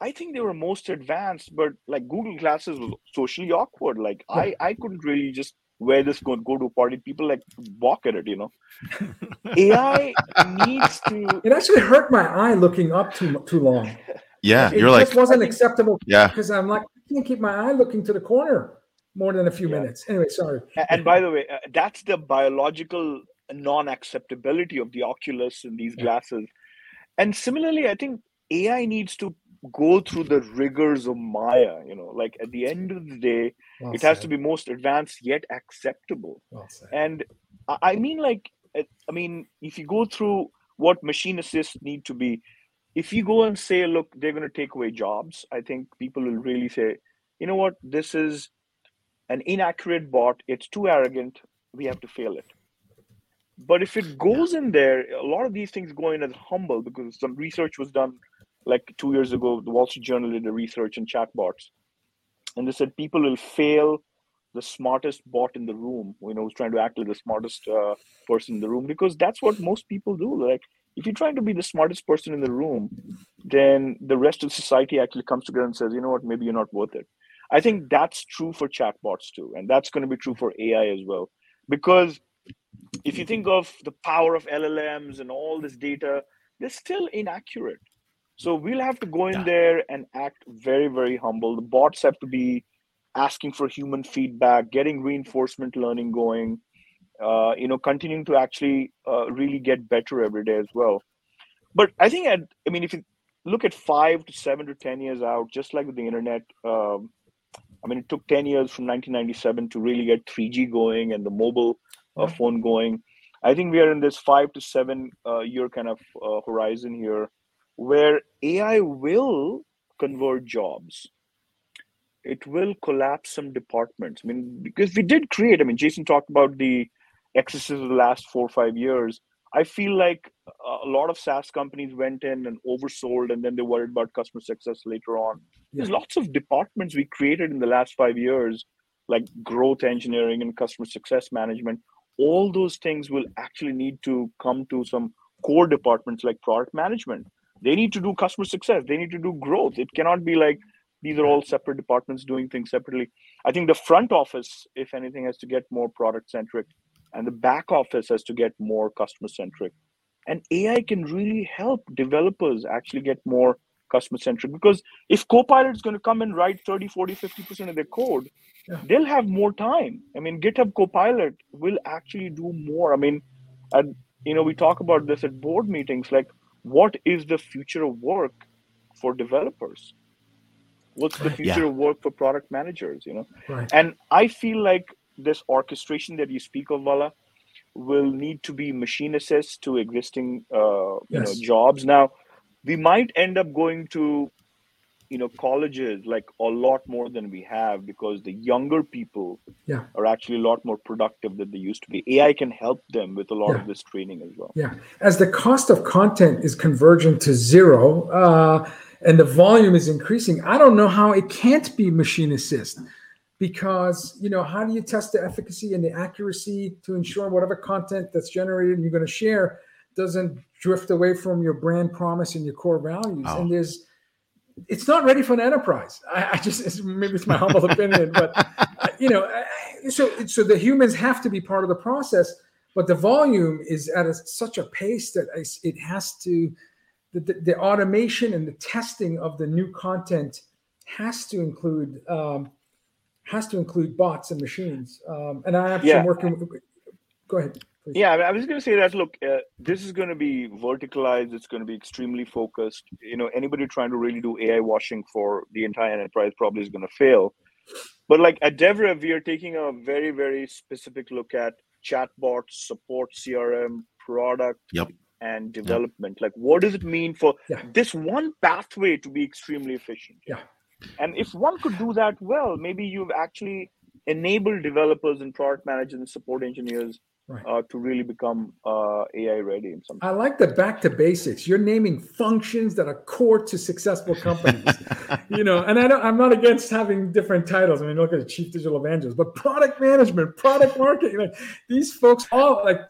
I think they were most advanced, but like Google Glasses was socially awkward. Like I I couldn't really just wear this go go to a party. People like balk at it, you know. AI [laughs] needs to. It actually hurt my eye looking up too too long. Yeah, it you're just like wasn't acceptable. Yeah, because I'm like I can't keep my eye looking to the corner more than a few yeah. minutes. Anyway, sorry. And by the way, uh, that's the biological non-acceptability of the Oculus and these glasses. And similarly, I think AI needs to go through the rigors of Maya. You know, like at the end of the day, well it said. has to be most advanced yet acceptable. Well and I mean, like, I mean, if you go through what machine assists need to be, if you go and say, look, they're going to take away jobs, I think people will really say, you know what, this is an inaccurate bot. It's too arrogant. We have to fail it. But if it goes in there, a lot of these things go in as humble because some research was done like two years ago. The Wall Street Journal did a research on chatbots. And they said people will fail the smartest bot in the room, you know, who's trying to act like the smartest uh, person in the room because that's what most people do. Like, if you're trying to be the smartest person in the room, then the rest of society actually comes together and says, you know what, maybe you're not worth it. I think that's true for chatbots too. And that's going to be true for AI as well. Because if you think of the power of LLMs and all this data, they're still inaccurate. So we'll have to go in Yeah. there and act very, very humble. The bots have to be asking for human feedback, getting reinforcement learning going, uh, you know, continuing to actually uh, really get better every day as well. But I think, at, I mean, if you look at five to seven to 10 years out, just like with the internet, um, I mean, it took 10 years from 1997 to really get 3G going and the mobile uh, phone going. I think we are in this five to seven uh, year kind of uh, horizon here where AI will convert jobs. It will collapse some departments. I mean, because we did create, I mean, Jason talked about the excesses of the last four or five years. I feel like a lot of SaaS companies went in and oversold, and then they worried about customer success later on. There's lots of departments we created in the last five years, like growth engineering and customer success management. All those things will actually need to come to some core departments like product management. They need to do customer success. They need to do growth. It cannot be like these are all separate departments doing things separately. I think the front office, if anything, has to get more product centric, and the back office has to get more customer centric. And AI can really help developers actually get more customer centric because if Copilot is going to come and write 30, 40, 50% of their code, Yeah. they'll have more time. I mean, GitHub Copilot will actually do more. I mean, and you know, we talk about this at board meetings like, what is the future of work for developers? What's the future Yeah. of work for product managers? You know, Right. and I feel like this orchestration that you speak of, Vala, will need to be machine assist to existing uh, you know jobs. Now, we might end up going to you know colleges like a lot more than we have because the younger people Yeah. are actually a lot more productive than they used to be. AI can help them with a lot Yeah. of this training as well. Yeah. As the cost of content is converging to zero uh, and the volume is increasing, I don't know how it can't be machine assist because, you know, how do you test the efficacy and the accuracy to ensure whatever content that's generated and you're going to share doesn't drift away from your brand promise and your core values? Oh. And there's, it's not ready for an enterprise. I, I just, it's, maybe it's my humble [laughs] opinion, but, uh, you know, so, so the humans have to be part of the process but the volume is at a, such a pace that it has to the, the, the automation and the testing of the new content has to include um, has to include bots and machines um, and i have Yeah. some working with, go ahead please. Yeah, I was going to say that. Look, uh, this is going to be verticalized. It's going to be extremely focused. You know, anybody trying to really do AI washing for the entire enterprise probably is going to fail. But like at DevRev, we are taking a very, very specific look at chatbots, support, CRM, product, Yep. and development. Like, what does it mean for Yeah. this one pathway to be extremely efficient? Yeah. And if one could do that well, maybe you've actually enabled developers and product managers and support engineers Right. uh, to really become uh, AI ready in some I like the back to basics. You're naming functions that are core to successful companies. [laughs] you know, and I don't, I'm not against having different titles. I mean, look at the chief digital evangelist, but product management, product marketing, like these folks all like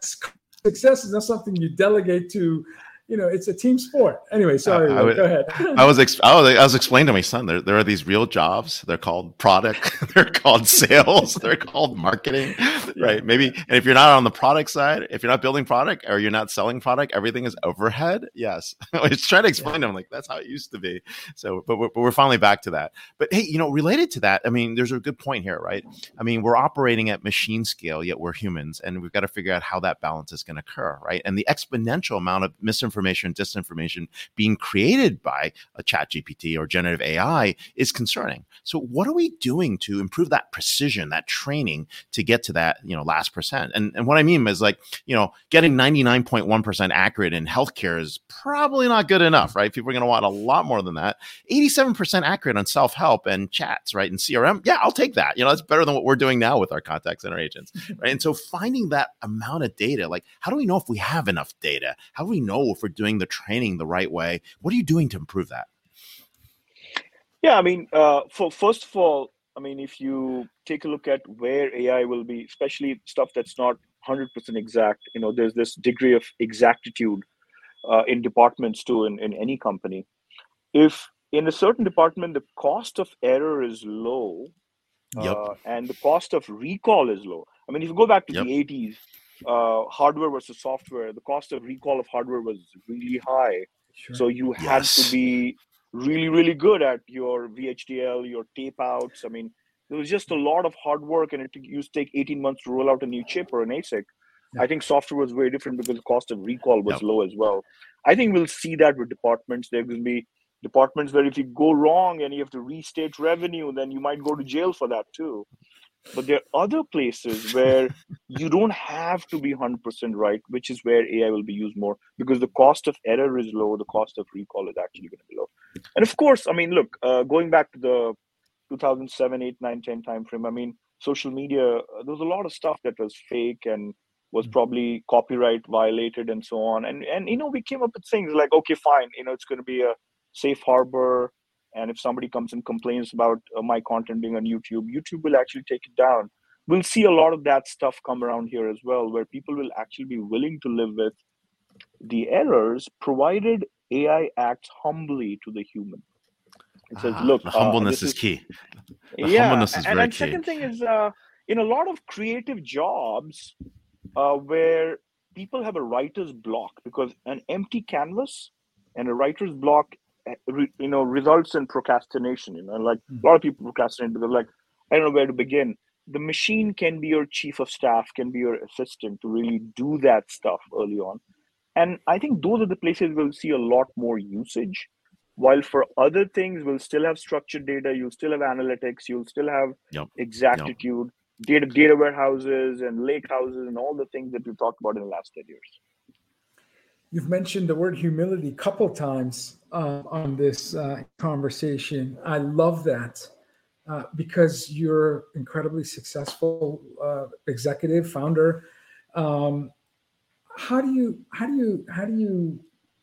success is not something you delegate to. You know, it's a team sport. Anyway, sorry, I would- go ahead. [laughs] I was ex- I was I was explaining to my son there there are these real jobs. They're called product. [laughs] they're called sales. [laughs] they're called marketing. Right? Maybe. And if you're not on the product side, if you're not building product or you're not selling product, everything is overhead. Yes. I was trying to explain to him like that's how it used to be. So, but we're, but we're finally back to that. But hey, you know, related to that, I mean, there's a good point here, right? I mean, we're operating at machine scale, yet we're humans, and we've got to figure out how that balance is going to occur, right? And the exponential amount of misinformation, disinformation being created by a ChatGPT or generative AI is concerning. So what are we doing to improve that precision, that training to get to that, you know, last percent? And, and what I mean is like, you know, getting 99.1% accurate in healthcare is probably not good enough, right? People are going to want a lot more than that. 87% accurate on self-help and chats, right? And CRM, yeah, I'll take that. You know, that's better than what we're doing now with our contact center agents, [laughs] right? And so finding that amount of data, like how do we know if we have enough data? How do we know if we're doing the training the right way? What are you doing to improve that? Yeah, I mean, uh, for first of all, I mean, if you take a look at where AI will be, especially stuff that's not 100% exact, you know, there's this degree of exactitude uh, in departments too, in, in any company. If in a certain department the cost of error is low, Yep. uh, and the cost of recall is low. I mean, if you go back to Yep. the 80s, uh, hardware versus software, the cost of recall of hardware was really high. Sure. So you had yes. to be really, really good at your VHDL, your tape outs. I mean, there was just a lot of hard work, and it used to take 18 months to roll out a new chip or an ASIC. I think software was very different because the cost of recall was low as well. I think we'll see that with departments. There will be departments where if you go wrong and you have to restate revenue, then you might go to jail for that too. But there are other places where you don't have to be 100% right, which is where AI will be used more because the cost of error is low, the cost of recall is actually going to be low. And of course, I mean, look, uh, going back to the 2007, 8, 9, 10 timeframe, I mean, social media, uh, there was a lot of stuff that was fake and was mm. probably copyright violated and so on. And, and you know, we came up with things like, okay, fine, you know, it's going to be a safe harbor and if somebody comes and complains about uh, my content being on youtube youtube will actually take it down. We'll see a lot of that stuff come around here as well where people will actually be willing to live with the errors provided ai acts humbly to the human. It says ah, look the humbleness uh, is, is, key. [laughs] The yeah humbleness is and, and second thing is uh, in a lot of creative jobs uh, where people have a writer's block because an empty canvas and a writer's block you know results in procrastination you know like mm-hmm. a lot of people procrastinate because like i don't know where to begin the machine can be your chief of staff can be your assistant to really do that stuff early on and i think those are the places we'll see a lot more usage while for other things we'll still have structured data you'll still have analytics you'll still have yep. exactitude yep. data data warehouses and lake houses and all the things that we've talked about in the last 10 years You've mentioned the word humility a couple times uh, on this uh, conversation. I love that uh, because you're incredibly successful uh, executive founder. Um, how do you how do you how do you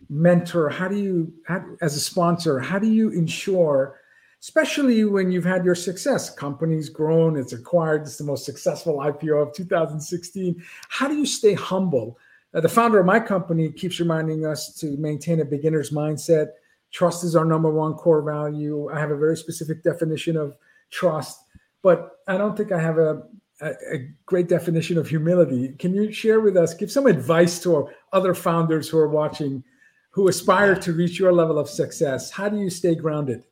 mentor? How do you how, as a sponsor? How do you ensure? Especially when you've had your success, company's grown, it's acquired, it's the most successful IPO of 2016. How do you stay humble? Uh, the founder of my company keeps reminding us to maintain a beginner's mindset. Trust is our number one core value. I have a very specific definition of trust, but I don't think I have a, a, a great definition of humility. Can you share with us, give some advice to other founders who are watching who aspire to reach your level of success? How do you stay grounded?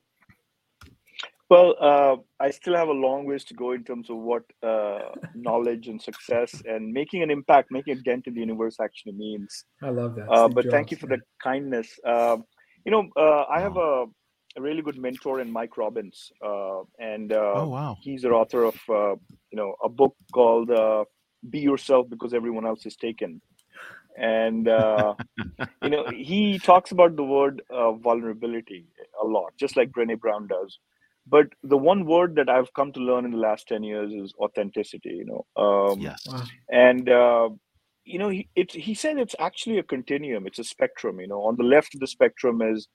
Well, uh, I still have a long ways to go in terms of what uh, knowledge and success and making an impact, making a dent in the universe actually means. I love that. Uh, but Jobs, thank you for yeah. the kindness. Um, you know, uh, I have a, a, really good mentor in Mike Robbins, uh, and uh, oh, wow. he's the author of you know a book called "Be Yourself Because Everyone Else Is Taken." and uh, you know he talks about the word uh, vulnerability a lot just like Brené Brown does but the one word that i've come to learn in the last 10 years is authenticity you know um, yes. and uh, you know he, it, he said it's actually a continuum it's a spectrum you know on the left of the spectrum is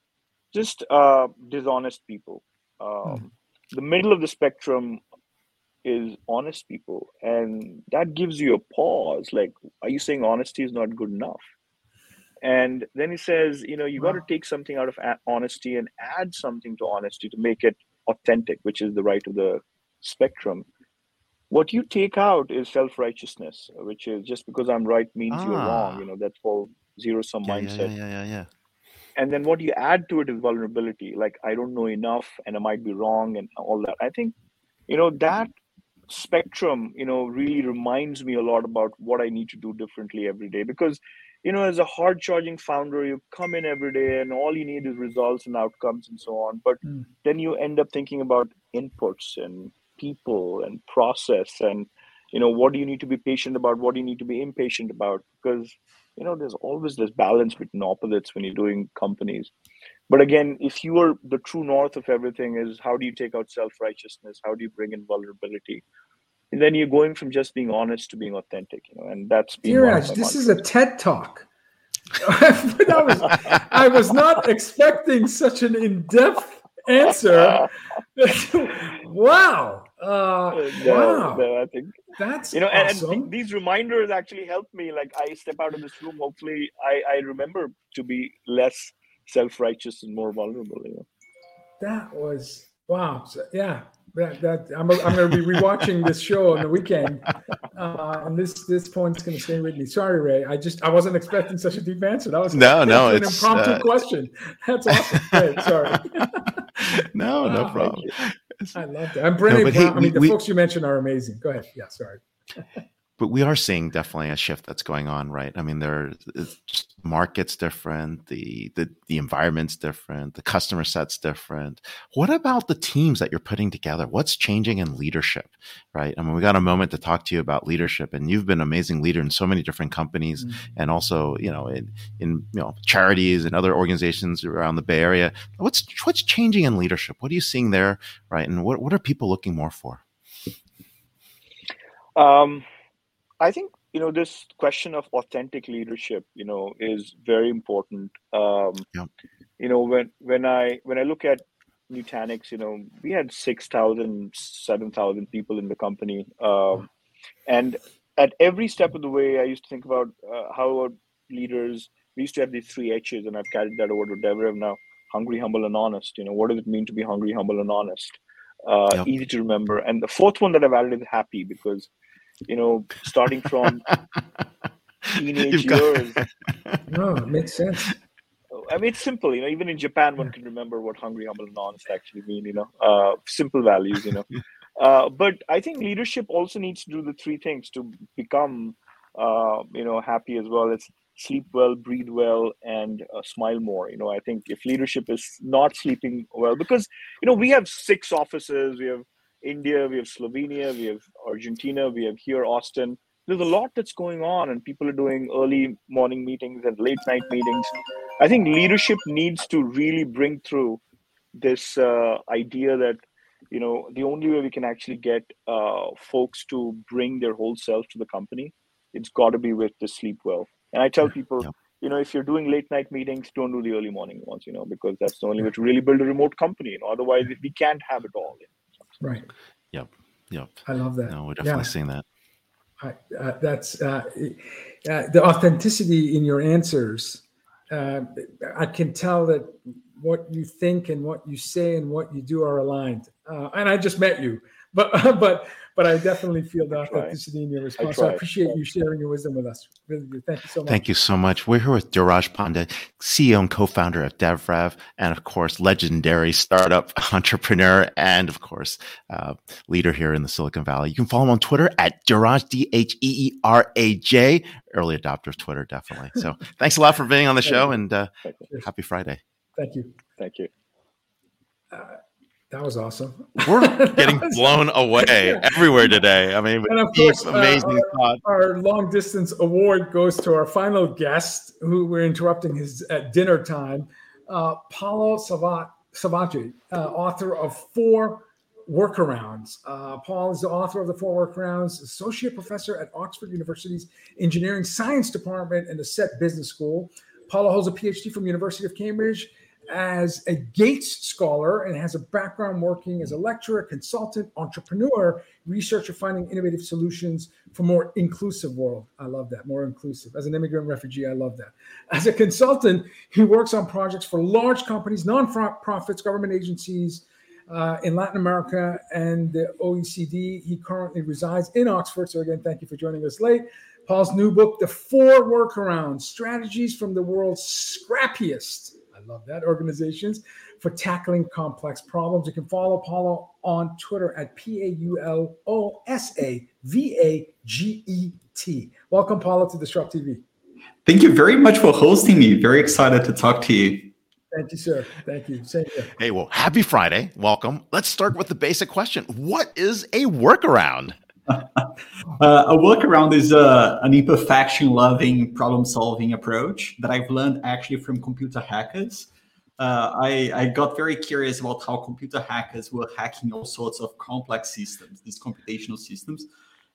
just uh, dishonest people um, mm. the middle of the spectrum is honest people and that gives you a pause like are you saying honesty is not good enough and then he says you know you wow. got to take something out of honesty and add something to honesty to make it authentic, which is the right of the spectrum. What you take out is self righteousness, which is just because I'm right means ah. you're wrong. You know, that's all zero sum yeah, mindset. Yeah, yeah, yeah, yeah. And then what you add to it is vulnerability, like I don't know enough and I might be wrong and all that. I think, you know, that spectrum, you know, really reminds me a lot about what I need to do differently every day because you know, as a hard charging founder, you come in every day and all you need is results and outcomes and so on. But mm. then you end up thinking about inputs and people and process and, you know, what do you need to be patient about? What do you need to be impatient about? Because, you know, there's always this balance between opposites when you're doing companies. But again, if you are the true north of everything is how do you take out self righteousness? How do you bring in vulnerability? And then you're going from just being honest to being authentic you know and that's Dheeraj, this is a ted talk [laughs] I, was, I was not expecting such an in-depth answer [laughs] wow uh, no, wow no, i think that's you know awesome. and, and these reminders actually help me like i step out of this room hopefully i i remember to be less self-righteous and more vulnerable you know that was Wow. So, yeah. That, that I'm, I'm going to be rewatching this show on the weekend, uh, and this this point's going to stay with me. Sorry, Ray. I just I wasn't expecting such a deep answer. That was no, no, an it's impromptu uh, question. That's awesome. Great. Sorry. [laughs] no, no problem. I love that. But hey, Brown. I mean, the we- folks you mentioned are amazing. Go ahead. Yeah. Sorry. [laughs] but we are seeing definitely a shift that's going on right? I mean there it's markets different the, the the environment's different the customer set's different. What about the teams that you're putting together? What's changing in leadership right? I mean we got a moment to talk to you about leadership and you've been an amazing leader in so many different companies and also you know in in you know charities and other organizations around the bay area. What's what's changing in leadership? What are you seeing there right? And what, what are people looking more for? Um, I think you know this question of authentic leadership, you know, is very important. Um, Yep. You know, when when I when I look at Nutanix, you know, we had 6,000, 7,000 people in the company, um, and at every step of the way, I used to think about uh, how our leaders. We used to have these three H's, and I've carried that over to DevRev now: hungry, humble, and honest. You know, what does it mean to be hungry, humble, and honest? Uh, Yep. Easy to remember. And the fourth one that I've added is happy because you know, starting from [laughs] teenage got- years. No, it makes sense. I mean, it's simple. You know, even in Japan, one can remember what hungry, humble, and honest actually mean. You know, uh, simple values. You know, [laughs] uh, but I think leadership also needs to do the three things to become, uh, you know, happy as well. It's sleep well, breathe well, and uh, smile more. You know, I think if leadership is not sleeping well, because you know we have six offices, we have India, we have Slovenia, we have Argentina, we have here Austin. There's a lot that's going on, and people are doing early morning meetings and late night meetings. I think leadership needs to really bring through this uh, idea that you know the only way we can actually get uh, folks to bring their whole self to the company, it's got to be with the sleep well. And I tell people, Yeah. you know, if you're doing late night meetings, don't do the early morning ones, you know, because that's the only way to really build a remote company. You know, otherwise we can't have it all. Right. yep yep I love that. no we're definitely Yeah. seeing that I, uh, that's uh, uh, the authenticity in your answers. Uh, I can tell that what you think and what you say and what you do are aligned. Uh, and I just met you, but [laughs] but but I definitely feel the I authenticity in your response. So I try. appreciate you sharing your wisdom with us. Thank you so much. Thank you so much. We're here with Dheeraj Pandey, CEO and co-founder of DevRev, and of course, legendary startup [laughs] entrepreneur, and of course, uh, leader here in the Silicon Valley. You can follow him on Twitter at Dheeraj, D H E E R A J. Early adopter of Twitter, definitely. So [laughs] thanks a lot for being on the show, and uh, happy Friday. Thank you. Thank you. That was awesome. We're [laughs] getting blown away everywhere today. I mean, And of course, uh, amazing thoughts. Our long distance award goes to our final guest, who we're interrupting his at dinner time, uh, Paulo Savaget, uh, author of Four Workarounds. Uh, Paul is the author of the Four Workarounds, associate professor at Oxford University's Engineering Science Department and the Saïd Business School. Paulo holds a PhD from University of Cambridge as a Gates Scholar and has a background working as a lecturer, consultant, entrepreneur, researcher finding innovative solutions for more inclusive world. I love that, more inclusive. As an immigrant refugee, I love that. As a consultant, he works on projects for large companies, non-profits, government agencies uh, in Latin America and the OECD. He currently resides in Oxford. So again, thank you for joining us late. Paul's new book, The Four Workarounds: Strategies from the World's Scrappiest love that. Organizations for tackling complex problems. You can follow Paulo on Twitter at P A U L O S A V A G E T. Welcome, Paulo, to DisrupTV. Thank you very much for hosting me. Very excited to talk to you. Thank you, sir. Thank you. Same here. Hey, well, happy Friday. Welcome. Let's start with the basic question What is a workaround? Uh, a workaround is uh, an imperfection loving problem solving approach that I've learned actually from computer hackers. Uh, I, I got very curious about how computer hackers were hacking all sorts of complex systems, these computational systems.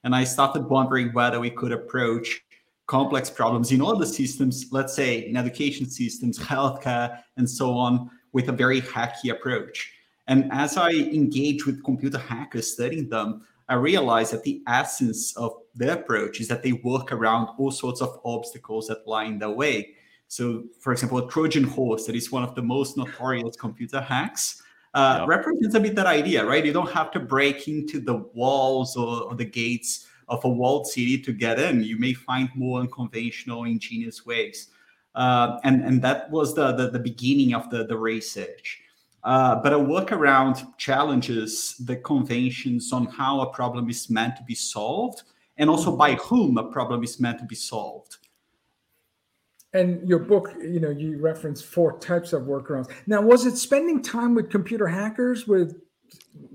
And I started wondering whether we could approach complex problems in other systems, let's say in education systems, [laughs] healthcare, and so on, with a very hacky approach. And as I engage with computer hackers studying them, I realized that the essence of their approach is that they work around all sorts of obstacles that lie in their way. So, for example, a Trojan horse, that is one of the most notorious computer hacks, uh, Yep. represents a bit that idea, right? You don't have to break into the walls or, or the gates of a walled city to get in. You may find more unconventional, ingenious ways. Uh, and, and that was the, the, the beginning of the, the research. Uh, but a workaround challenges the conventions on how a problem is meant to be solved and also by whom a problem is meant to be solved. And your book, you know, you reference four types of workarounds. Now, was it spending time with computer hackers? With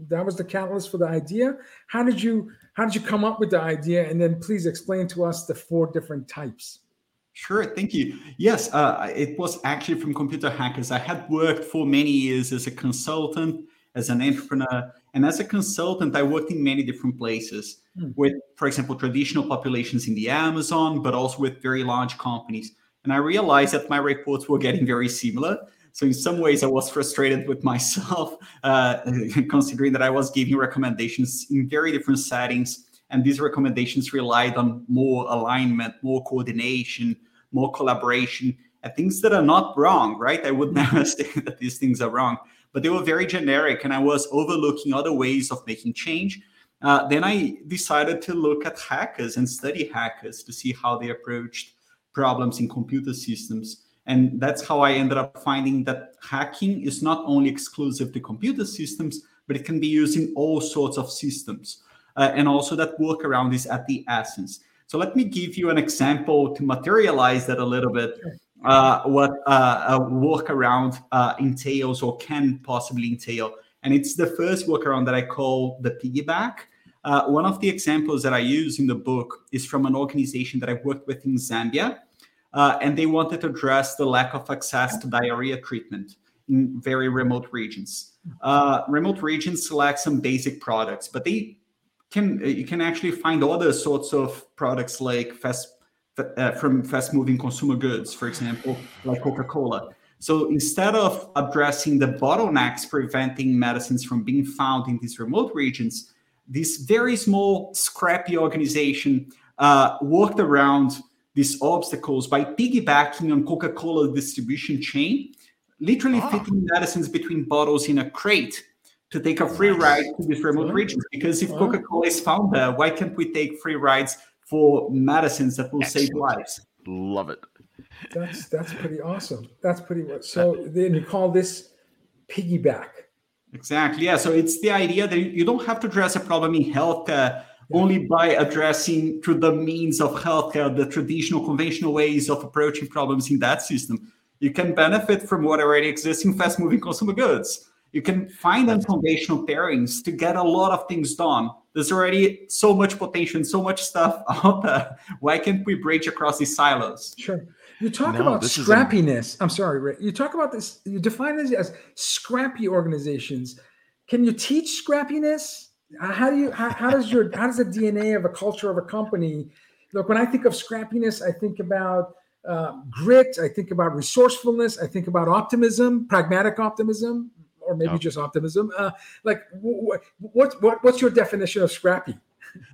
that was the catalyst for the idea. How did you how did you come up with the idea? And then please explain to us the four different types. Sure, thank you. Yes, uh, it was actually from computer hackers. I had worked for many years as a consultant, as an entrepreneur, and as a consultant, I worked in many different places Hmm. with, for example, traditional populations in the Amazon, but also with very large companies. And I realized that my reports were getting very similar. So in some ways, I was frustrated with myself, uh, [laughs] considering that I was giving recommendations in very different settings, and these recommendations relied on more alignment, more coordination, more collaboration, and things that are not wrong, right? I would [laughs] never say that these things are wrong, but they were very generic, and I was overlooking other ways of making change. Uh, then I decided to look at hackers and study hackers to see how they approached problems in computer systems. And that's how I ended up finding that hacking is not only exclusive to computer systems, but it can be used in all sorts of systems. Uh, and also that workaround is at the essence. So let me give you an example to materialize that a little bit. Uh, what uh, a workaround uh, entails or can possibly entail. And it's the first workaround that I call the piggyback. Uh, one of the examples that I use in the book is from an organization that I worked with in Zambia. Uh, and they wanted to address the lack of access to diarrhea treatment in very remote regions. Uh, remote regions select some basic products, but they can you can actually find other sorts of products like fast uh, from fast moving consumer goods, for example, like Coca Cola. So instead of addressing the bottlenecks preventing medicines from being found in these remote regions, this very small, scrappy organization uh, worked around these obstacles by piggybacking on Coca Cola distribution chain, literally Ah. fitting medicines between bottles in a crate to take a free ride to these remote Wow. regions. Because if Coca Cola is found there, why can't we take free rides for medicines that will save lives? Love it. That's that's pretty awesome. That's pretty so then you call this piggyback. Exactly. Yeah. So it's the idea that you don't have to address a problem in healthcare only by addressing through the means of healthcare, the traditional, conventional ways of approaching problems in that system. You can benefit from what already exists in fast moving consumer goods. You can find unconventional pairings to get a lot of things done. There's already so much potential so much stuff [laughs] out there. Why can't we bridge across these silos? Sure. You talk No, about this is a- scrappiness. I'm sorry, Ray. You talk about this. You define this as scrappy organizations. Can you teach scrappiness? Uh, How do you? How, how does your? How does the DNA of a culture of a company? Look, when I think of scrappiness, I think about uh, grit. I think about resourcefulness. I think about optimism, pragmatic optimism, or maybe just optimism. Uh, like, wh- wh- what, what, what's your definition of scrappy?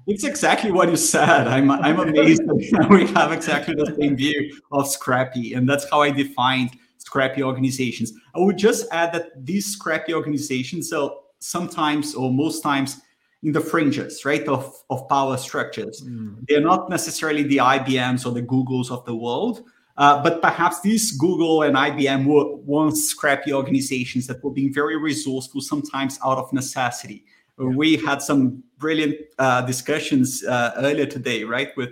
It's exactly what you said. I'm I'm amazed that we have exactly the same view of scrappy, and that's how I defined scrappy organizations. I would just add that these scrappy organizations are sometimes or most times in the fringes, right, of, of power structures. They're not necessarily the IBMs or the Googles of the world, uh, but perhaps these Google and IBM were once scrappy organizations that were being very resourceful, sometimes out of necessity. We had some brilliant uh, discussions uh, earlier today, right, with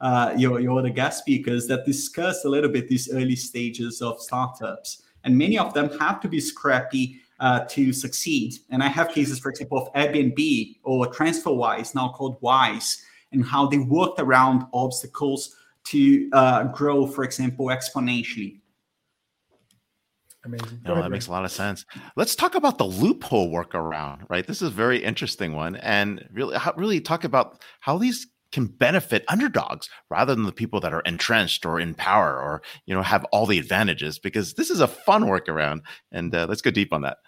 uh, your, your other guest speakers that discussed a little bit these early stages of startups. And many of them have to be scrappy uh, to succeed. And I have cases, for example, of Airbnb or TransferWise, now called Wise, and how they worked around obstacles to uh, grow, for example, exponentially. Amazing. No, ahead, that makes a lot of sense. Let's talk about the loophole workaround, right? This is a very interesting one, and really, how, really talk about how these can benefit underdogs rather than the people that are entrenched or in power or you know have all the advantages. Because this is a fun workaround, and uh, let's go deep on that.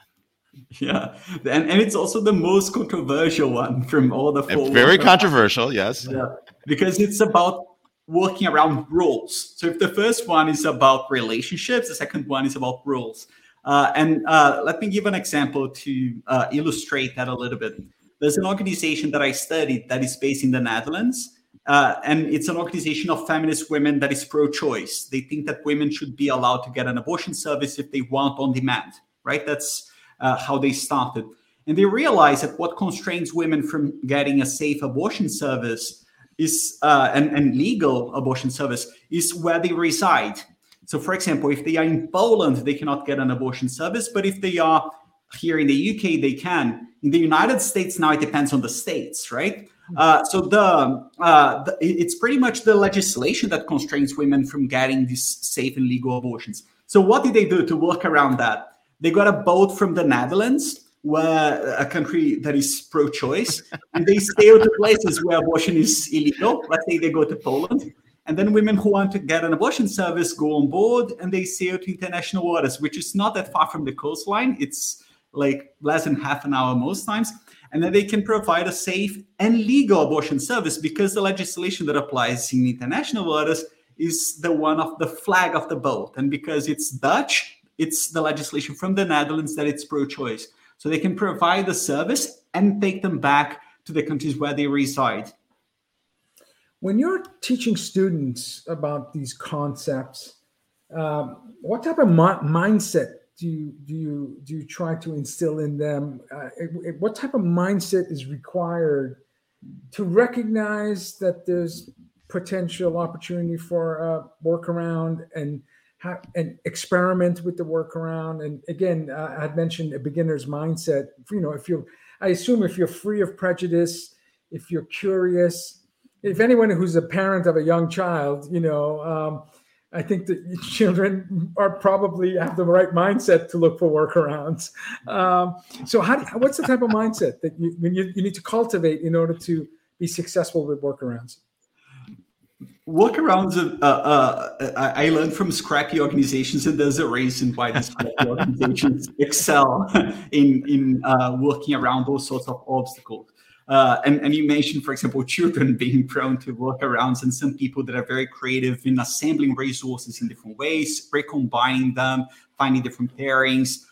Yeah, and, and it's also the most controversial one from all the four. very workarounds. controversial, yes. Yeah, because it's about working around rules. So if the first one is about relationships, the second one is about rules. Uh, and uh, let me give an example to uh, illustrate that a little bit. There's an organization that I studied that is based in the Netherlands. Uh, and it's an organization of feminist women that is pro-choice. They think that women should be allowed to get an abortion service if they want on demand, right? That's uh, how they started. And they realized that what constrains women from getting a safe abortion service is uh, and, and legal abortion service is where they reside. So, for example, if they are in Poland, they cannot get an abortion service, but if they are here in the UK, they can. In the United States, now it depends on the states, right? Uh, so the, uh, the, it's pretty much the legislation that constrains women from getting these safe and legal abortions. So what did they do to work around that? They got a boat from the Netherlands, where a country that is pro-choice, and they sail to places where abortion is illegal. Let's say they go to Poland, and then women who want to get an abortion service go on board and they sail to international waters, which is not that far from the coastline. It's like less than half an hour most times and then they can provide a safe and legal abortion service because the legislation that applies in international waters is the one of the flag of the boat. And because it's Dutch, it's the legislation from the Netherlands that it's pro choice. So they can provide the service and take them back to the countries where they reside. When you're teaching students about these concepts, um, what type of mi- mindset do you do you do you try to instill in them? Uh, it, it, what type of mindset is required to recognize that there's potential opportunity for a workaround and have, and experiment with the workaround? And again, uh, I mentioned a beginner's mindset. You know, if you're, I assume if you're free of prejudice, if you're curious, if anyone who's a parent of a young child, you know. Um, I think that [laughs] children are probably have the right mindset to look for workarounds. Um, so, how, what's the type of mindset that you, you need to cultivate in order to be successful with workarounds? Workarounds, uh, uh, I learned from scrappy organizations, and there's a reason why these scrappy [laughs] organizations excel [laughs] in in uh, working around those sorts of obstacles. Uh, and, and you mentioned, for example, children [laughs] being prone to workarounds, and some people that are very creative in assembling resources in different ways, recombining them, finding different pairings,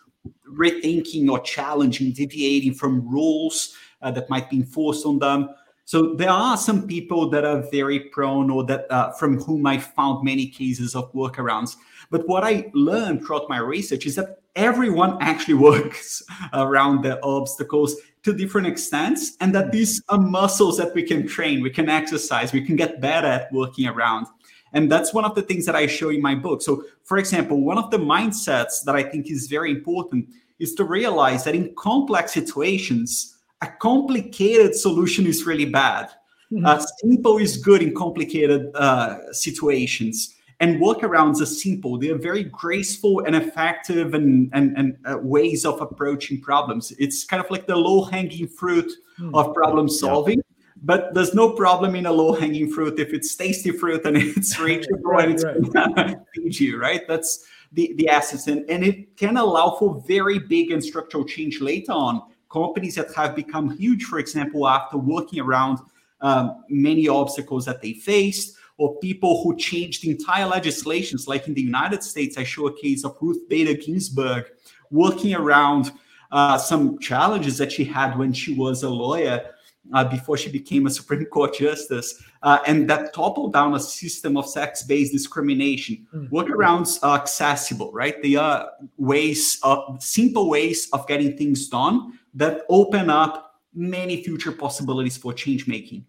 rethinking or challenging, deviating from rules uh, that might be enforced on them. So there are some people that are very prone, or that uh, from whom I found many cases of workarounds. But what I learned throughout my research is that everyone actually [laughs] works around the obstacles to different extents and that these are muscles that we can train we can exercise we can get better at working around and that's one of the things that i show in my book so for example one of the mindsets that i think is very important is to realize that in complex situations a complicated solution is really bad mm-hmm. uh, simple is good in complicated uh, situations and workarounds are simple. They are very graceful and effective and, and, and uh, ways of approaching problems. It's kind of like the low hanging fruit mm. of problem solving. Yeah. But there's no problem in a low hanging fruit if it's tasty fruit and [laughs] it's reachable right, and it's right. [laughs] feed you, right? That's the, the essence. And, and it can allow for very big and structural change later on. Companies that have become huge, for example, after working around um, many obstacles that they faced or people who changed entire legislations, like in the United States, I show a case of Ruth Bader Ginsburg working around uh, some challenges that she had when she was a lawyer uh, before she became a Supreme Court justice, uh, and that toppled down a system of sex-based discrimination. Mm-hmm. Workarounds are accessible, right? They are ways, of, simple ways of getting things done that open up many future possibilities for change making.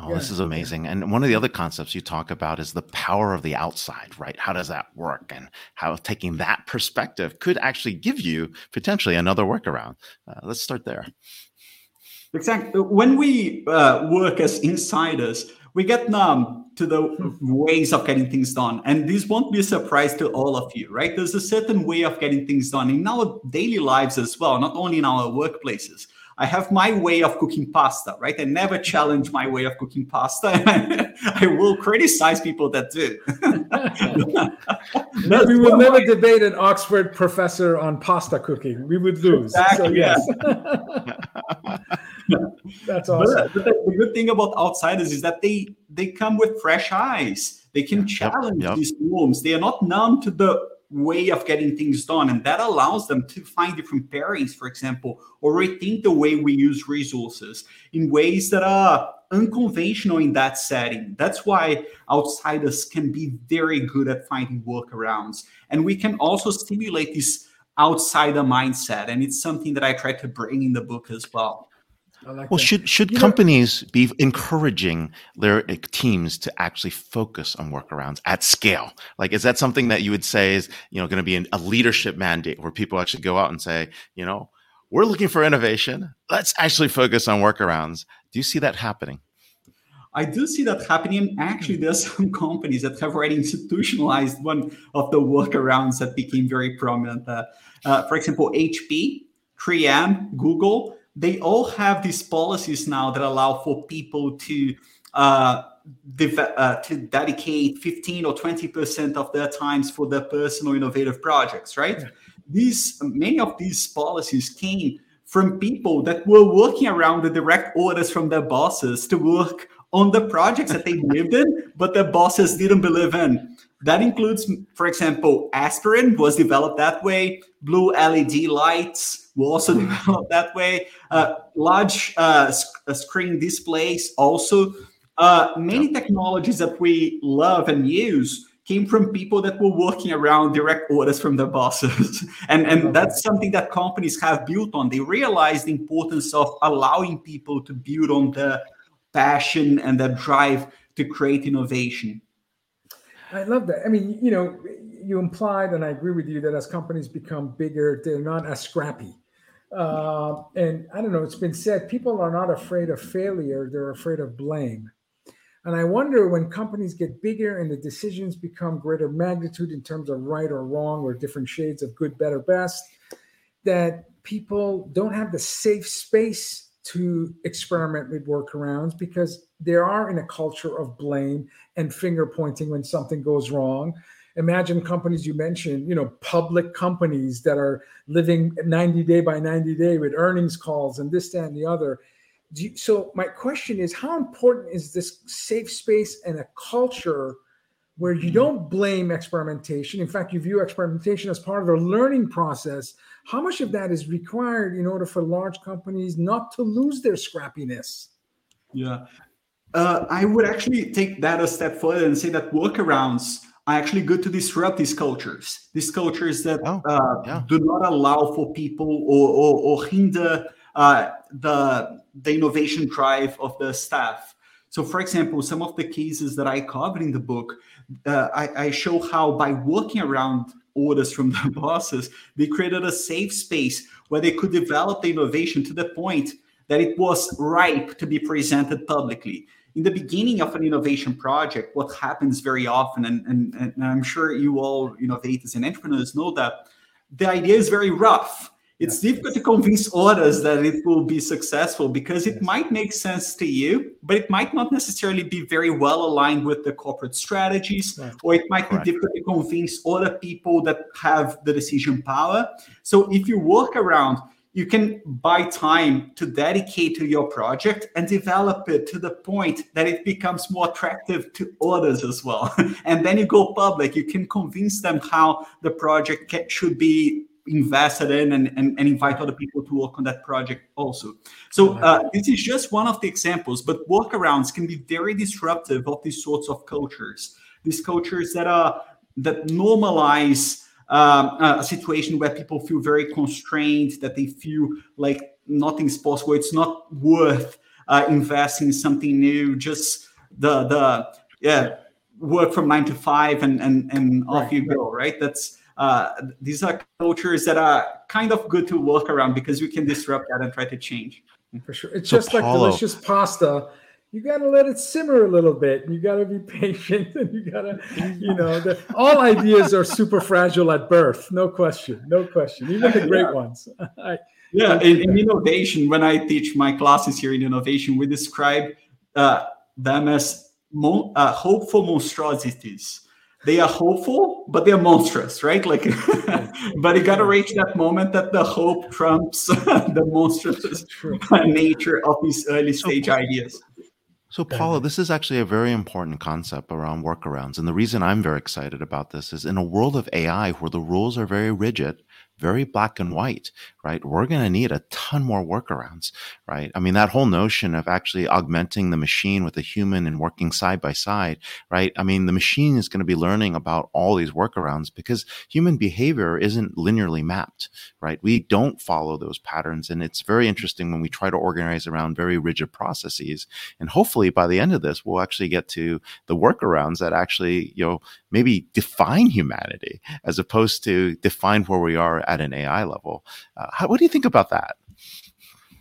Oh, yeah. this is amazing. And one of the other concepts you talk about is the power of the outside, right? How does that work? And how taking that perspective could actually give you potentially another workaround. Uh, let's start there. Exactly. When we uh, work as insiders, we get numb to the ways of getting things done. And this won't be a surprise to all of you, right? There's a certain way of getting things done in our daily lives as well, not only in our workplaces. I have my way of cooking pasta, right? I never challenge my way of cooking pasta. [laughs] I will criticize people that do. [laughs] we will never debate an Oxford professor on pasta cooking. We would lose. Exactly. So, yes. [laughs] That's awesome. But, the, the good thing about outsiders is that they they come with fresh eyes. They can challenge yep, yep. these norms. They are not numb to the way of getting things done. And that allows them to find different pairings, for example, or rethink the way we use resources in ways that are unconventional in that setting. That's why outsiders can be very good at finding workarounds. And we can also stimulate this outsider mindset. And it's something that I try to bring in the book as well. Like well, that. should should you companies know, be encouraging their teams to actually focus on workarounds at scale? Like, is that something that you would say is you know going to be an, a leadership mandate where people actually go out and say, you know, we're looking for innovation. Let's actually focus on workarounds. Do you see that happening? I do see that happening. Actually, there are some [laughs] companies that have already institutionalized one of the workarounds that became very prominent. Uh, uh, for example, HP, 3M, Google, they all have these policies now that allow for people to uh, uh, to dedicate 15 or 20 percent of their times for their personal innovative projects. Right? Yeah. These many of these policies came from people that were working around the direct orders from their bosses to work on the projects that they believed in, but their bosses didn't believe in. That includes, for example, aspirin was developed that way. Blue LED lights were also [laughs] developed that way. Uh, large uh, uh, screen displays also. Uh, many technologies that we love and use came from people that were working around direct orders from their bosses. [laughs] and, and that's something that companies have built on. They realize the importance of allowing people to build on their passion and their drive to create innovation. I love that. I mean, you know, you implied, and I agree with you, that as companies become bigger, they're not as scrappy. Uh, and I don't know, it's been said people are not afraid of failure, they're afraid of blame. And I wonder when companies get bigger and the decisions become greater magnitude in terms of right or wrong or different shades of good, better, best, that people don't have the safe space to experiment with workarounds because they are in a culture of blame and finger pointing when something goes wrong. Imagine companies you mentioned, you know, public companies that are living 90 day by 90 day with earnings calls and this, that, and the other. You, so, my question is how important is this safe space and a culture where you hmm. don't blame experimentation? In fact, you view experimentation as part of the learning process how much of that is required in order for large companies not to lose their scrappiness? Yeah. Uh, I would actually take that a step further and say that workarounds are actually good to disrupt these cultures. These cultures that oh, uh, yeah. do not allow for people or, or, or hinder uh, the, the innovation drive of the staff. So, for example, some of the cases that I covered in the book, uh, I, I, show how by working around orders from [laughs] the bosses, they created a safe space where they could develop the innovation to the point that it was ripe to be presented publicly. In the beginning of an innovation project, what happens very often, and, and, and I'm sure you all innovators and entrepreneurs know that the idea is very rough it's difficult to convince others that it will be successful because it might make sense to you, but it might not necessarily be very well aligned with the corporate strategies, or it might Correct. be difficult to convince other people that have the decision power. So if you work around, you can buy time to dedicate to your project and develop it to the point that it becomes more attractive to others as well. [laughs] and then you go public, you can convince them how the project should be invested in and, and, and, invite other people to work on that project also. So uh, this is just one of the examples, but workarounds can be very disruptive of these sorts of cultures. These cultures that are that normalize um, a situation where people feel very constrained, that they feel like nothing's possible. It's not worth uh, investing in something new. Just the the yeah work from nine to five and and and off you go. Right. That's uh, these are cultures that are kind of good to work around because we can disrupt that and try to change. For sure. It's so just Paulo. like delicious pasta. You got to let it simmer a little bit. You got to be [laughs] patient and you got to, you know, the, all ideas are super fragile at birth. No question. No question. Even the great yeah. ones. [laughs] I, yeah. In, in, innovation, when I teach my classes here in innovation, we describe uh, them as mo- uh, hopeful monstrosities they are hopeful, but they're monstrous, right? Like, [laughs] but you got to reach that moment that the hope trumps the monstrous nature of these early stage ideas. So, Paulo, this is actually a very important concept around workarounds. And the reason I'm very excited about this is in a world of AI where the rules are very rigid, very black and white, right? We're going to need a ton more workarounds, right? I mean, that whole notion of actually augmenting the machine with a human and working side by side, right? I mean, the machine is going to be learning about all these workarounds because human behavior isn't linearly mapped, right? We don't follow those patterns. And it's very interesting when we try to organize around very rigid processes. And hopefully by the end of this, we'll actually get to the workarounds that actually, you know, maybe define humanity as opposed to define where we are at an AI level. Uh, how, what do you think about that?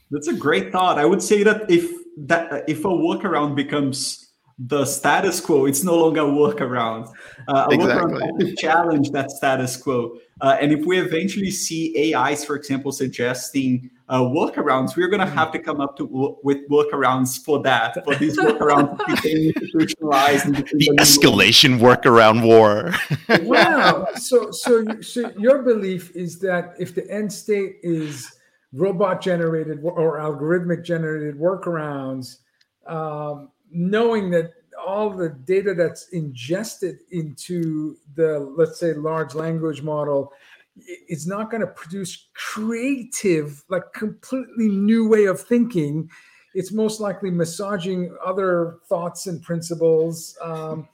That's a great thought. I would say that if that if a workaround becomes the status quo, it's no longer a workaround. Uh, a exactly. workaround to challenge that status quo. Uh, and if we eventually see AIs, for example, suggesting uh, workarounds, we're going to have to come up to with workarounds for that. For these [laughs] workarounds became institutionalized. the escalation workaround war. [laughs] wow. So, so, so your belief is that if the end state is robot generated or algorithmic generated workarounds, um, knowing that all the data that's ingested into the let's say large language model it's not going to produce creative like completely new way of thinking. It's most likely massaging other thoughts and principles um,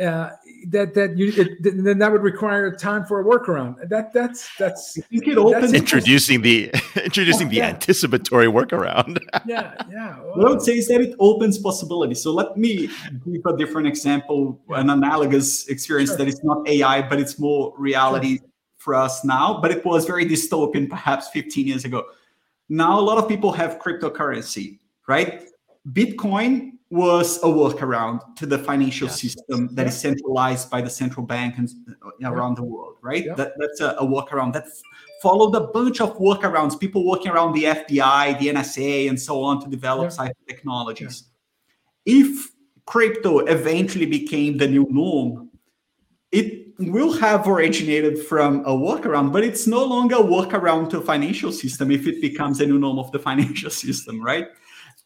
uh, that that you it, then that would require time for a workaround. That that's that's. I think it opens introducing the [laughs] introducing the yeah. anticipatory workaround. [laughs] yeah, yeah. Well, what I would say is that it opens possibilities. So let me give a different example, an analogous experience sure. that is not AI, but it's more reality sure. for us now. But it was very dystopian, perhaps 15 years ago. Now a lot of people have cryptocurrency, right? Bitcoin was a workaround to the financial system that yeah. is centralized by the central bank and uh, around yeah. the world, right? That, that's a, a workaround that followed a bunch of workarounds, people working around the FBI, the NSA, and so on to develop cyber technologies. If crypto eventually became the new norm, it will have originated from a workaround, but it's no longer a workaround to a financial system if it becomes a new norm of the financial [laughs] system, right?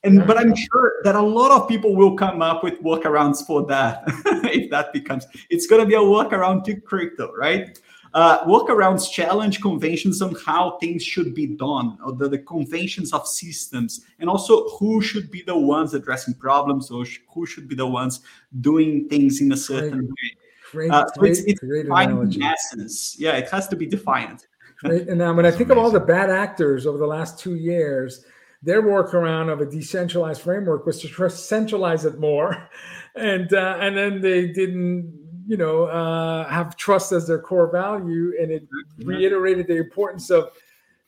And but I'm sure that a lot of people will come up with workarounds for that [laughs] if that becomes it's going to be a workaround to crypto, right? Uh, workarounds challenge conventions on how things should be done, or the, the, conventions of systems, and also who should be the ones addressing problems, or sh- who should be the ones doing things in a certain way. Great, uh, so great, it's, it's great analogy. essence. Yeah, it has to be defined. Great. And now, when I think of all the bad actors over the last two years, their workaround of a decentralized framework was to centralize it more, [laughs] and uh, and then they didn't you know uh, have trust as their core value, and it mm-hmm. reiterated the importance of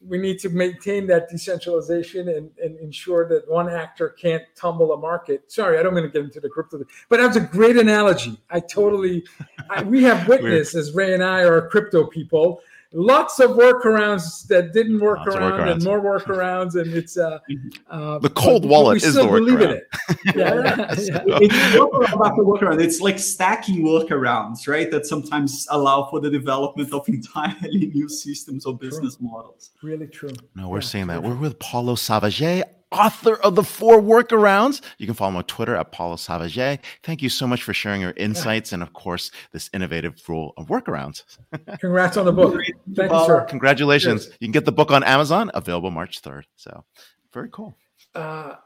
we need to maintain that decentralization and, and ensure that one actor can't tumble a market. Sorry, I don't want to get into the crypto, but that's a great analogy. I totally, I, we have [laughs] witnessed as Ray and I are crypto people lots of workarounds that didn't work lots around and more workarounds and it's uh, [laughs] uh the cold wallet is the workaround. it. [laughs] yeah, yeah, yeah. [laughs] it's workaround the workaround. It's like stacking workarounds right that sometimes allow for the development of entirely new systems or business true. models. Really true. No we're yeah, saying that. we're with Paulo Savaget author of the four workarounds. You can follow him on Twitter at Paulo Savaget. Thank you so much for sharing your insights yeah. and, of course, this innovative rule of workarounds. [laughs] Congrats on the book. Thank you, sir. Congratulations. Yes. You can get the book on Amazon, available March 3rd. So, very cool. Uh,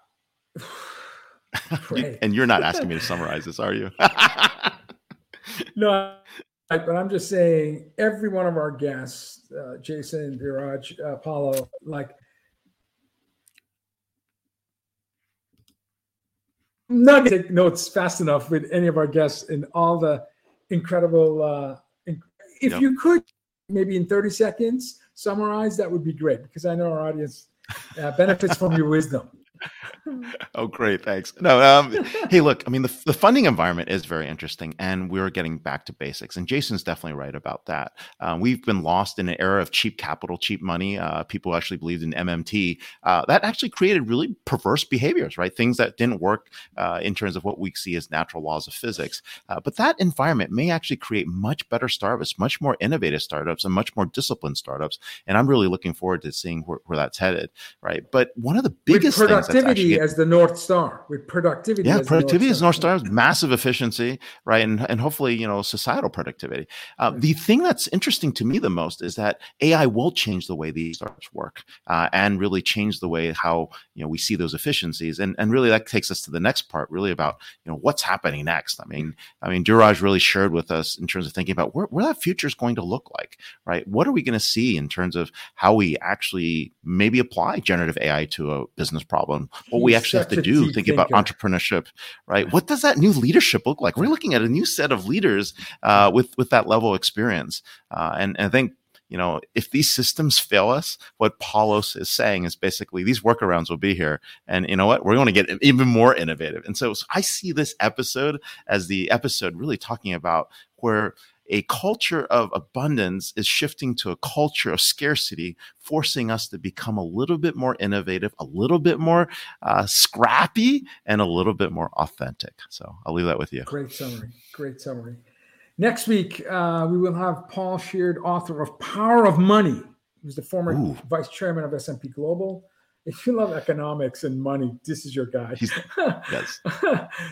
[sighs] you, and you're not asking me to [laughs] summarize this, are you? [laughs] no, but I'm just saying every one of our guests, uh, Jason, Dheeraj, uh, Paulo, like – not take notes fast enough with any of our guests and all the incredible. Uh, if yep. you could, maybe in 30 seconds, summarize, that would be great because I know our audience uh, benefits from your wisdom. Oh, great. Thanks. No, um, hey, look, I mean, the, the funding environment is very interesting, and we're getting back to basics. And Jason's definitely right about that. Um, we've been lost in an era of cheap capital, cheap money. Uh, people actually believed in MMT. Uh, that actually created really perverse behaviors, right? Things that didn't work uh, in terms of what we see as natural laws of physics. Uh, but that environment may actually create much better startups, much more innovative startups, and much more disciplined startups. And I'm really looking forward to seeing where, where that's headed, right? But one of the biggest things productivity as the north star. With productivity, yeah, productivity is north star, massive efficiency, right, and and hopefully you know societal productivity. Uh, the thing that's interesting to me the most is that AI will change the way these startups work uh, and really change the way how you know we see those efficiencies, and and really that takes us to the next part, really about you know what's happening next. I mean, I mean, Dheeraj really shared with us in terms of thinking about where, where that future is going to look like, right? What are we going to see in terms of how we actually maybe apply generative AI to a business problem? What He's we actually have to do, thinking about entrepreneurship, right? What does that new leadership look like? We're looking at a new set of leaders uh, with with that level of experience, uh, and, and I think you know, if these systems fail us, what Paulo's is saying is basically these workarounds will be here. And you know what? We're going to get even more innovative. And so, so I see this episode as the episode really talking about where a culture of abundance is shifting to a culture of scarcity, forcing us to become a little bit more innovative, a little bit more uh, scrappy, and a little bit more authentic. So I'll leave that with you. Great summary. Great summary. Next week, uh, we will have Paul Sheard, author of Power of Money. He was the former Ooh. vice chairman of S&P Global. If you love economics and money, this is your guy. [laughs] yes.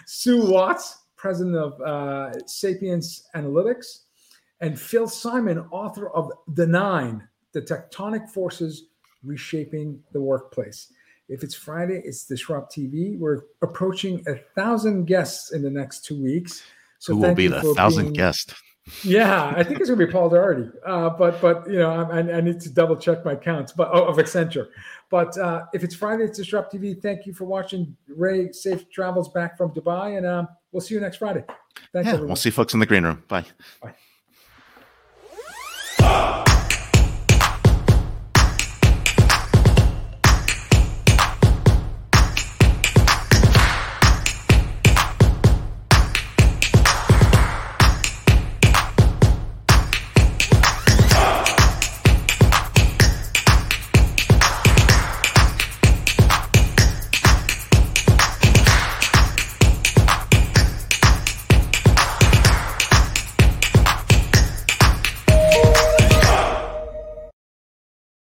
Sue Watts, president of uh, Sapiens Analytics and Phil Simon, author of The Nine The Tectonic Forces Reshaping the Workplace. If it's Friday, it's DisrupTV. We're approaching a thousand guests in the next two weeks. So Who will be the thousand being, guest? Yeah, I think it's going to be Paul Daugherty. Uh, but but you know, I, I, need to double check my counts. But oh, of Accenture. But uh, if it's Friday, it's DisrupTV. Thank you for watching. Ray, safe travels back from Dubai, and uh, we'll see you next Friday. Thanks, yeah, everyone. We'll see folks in the green room. Bye. Bye.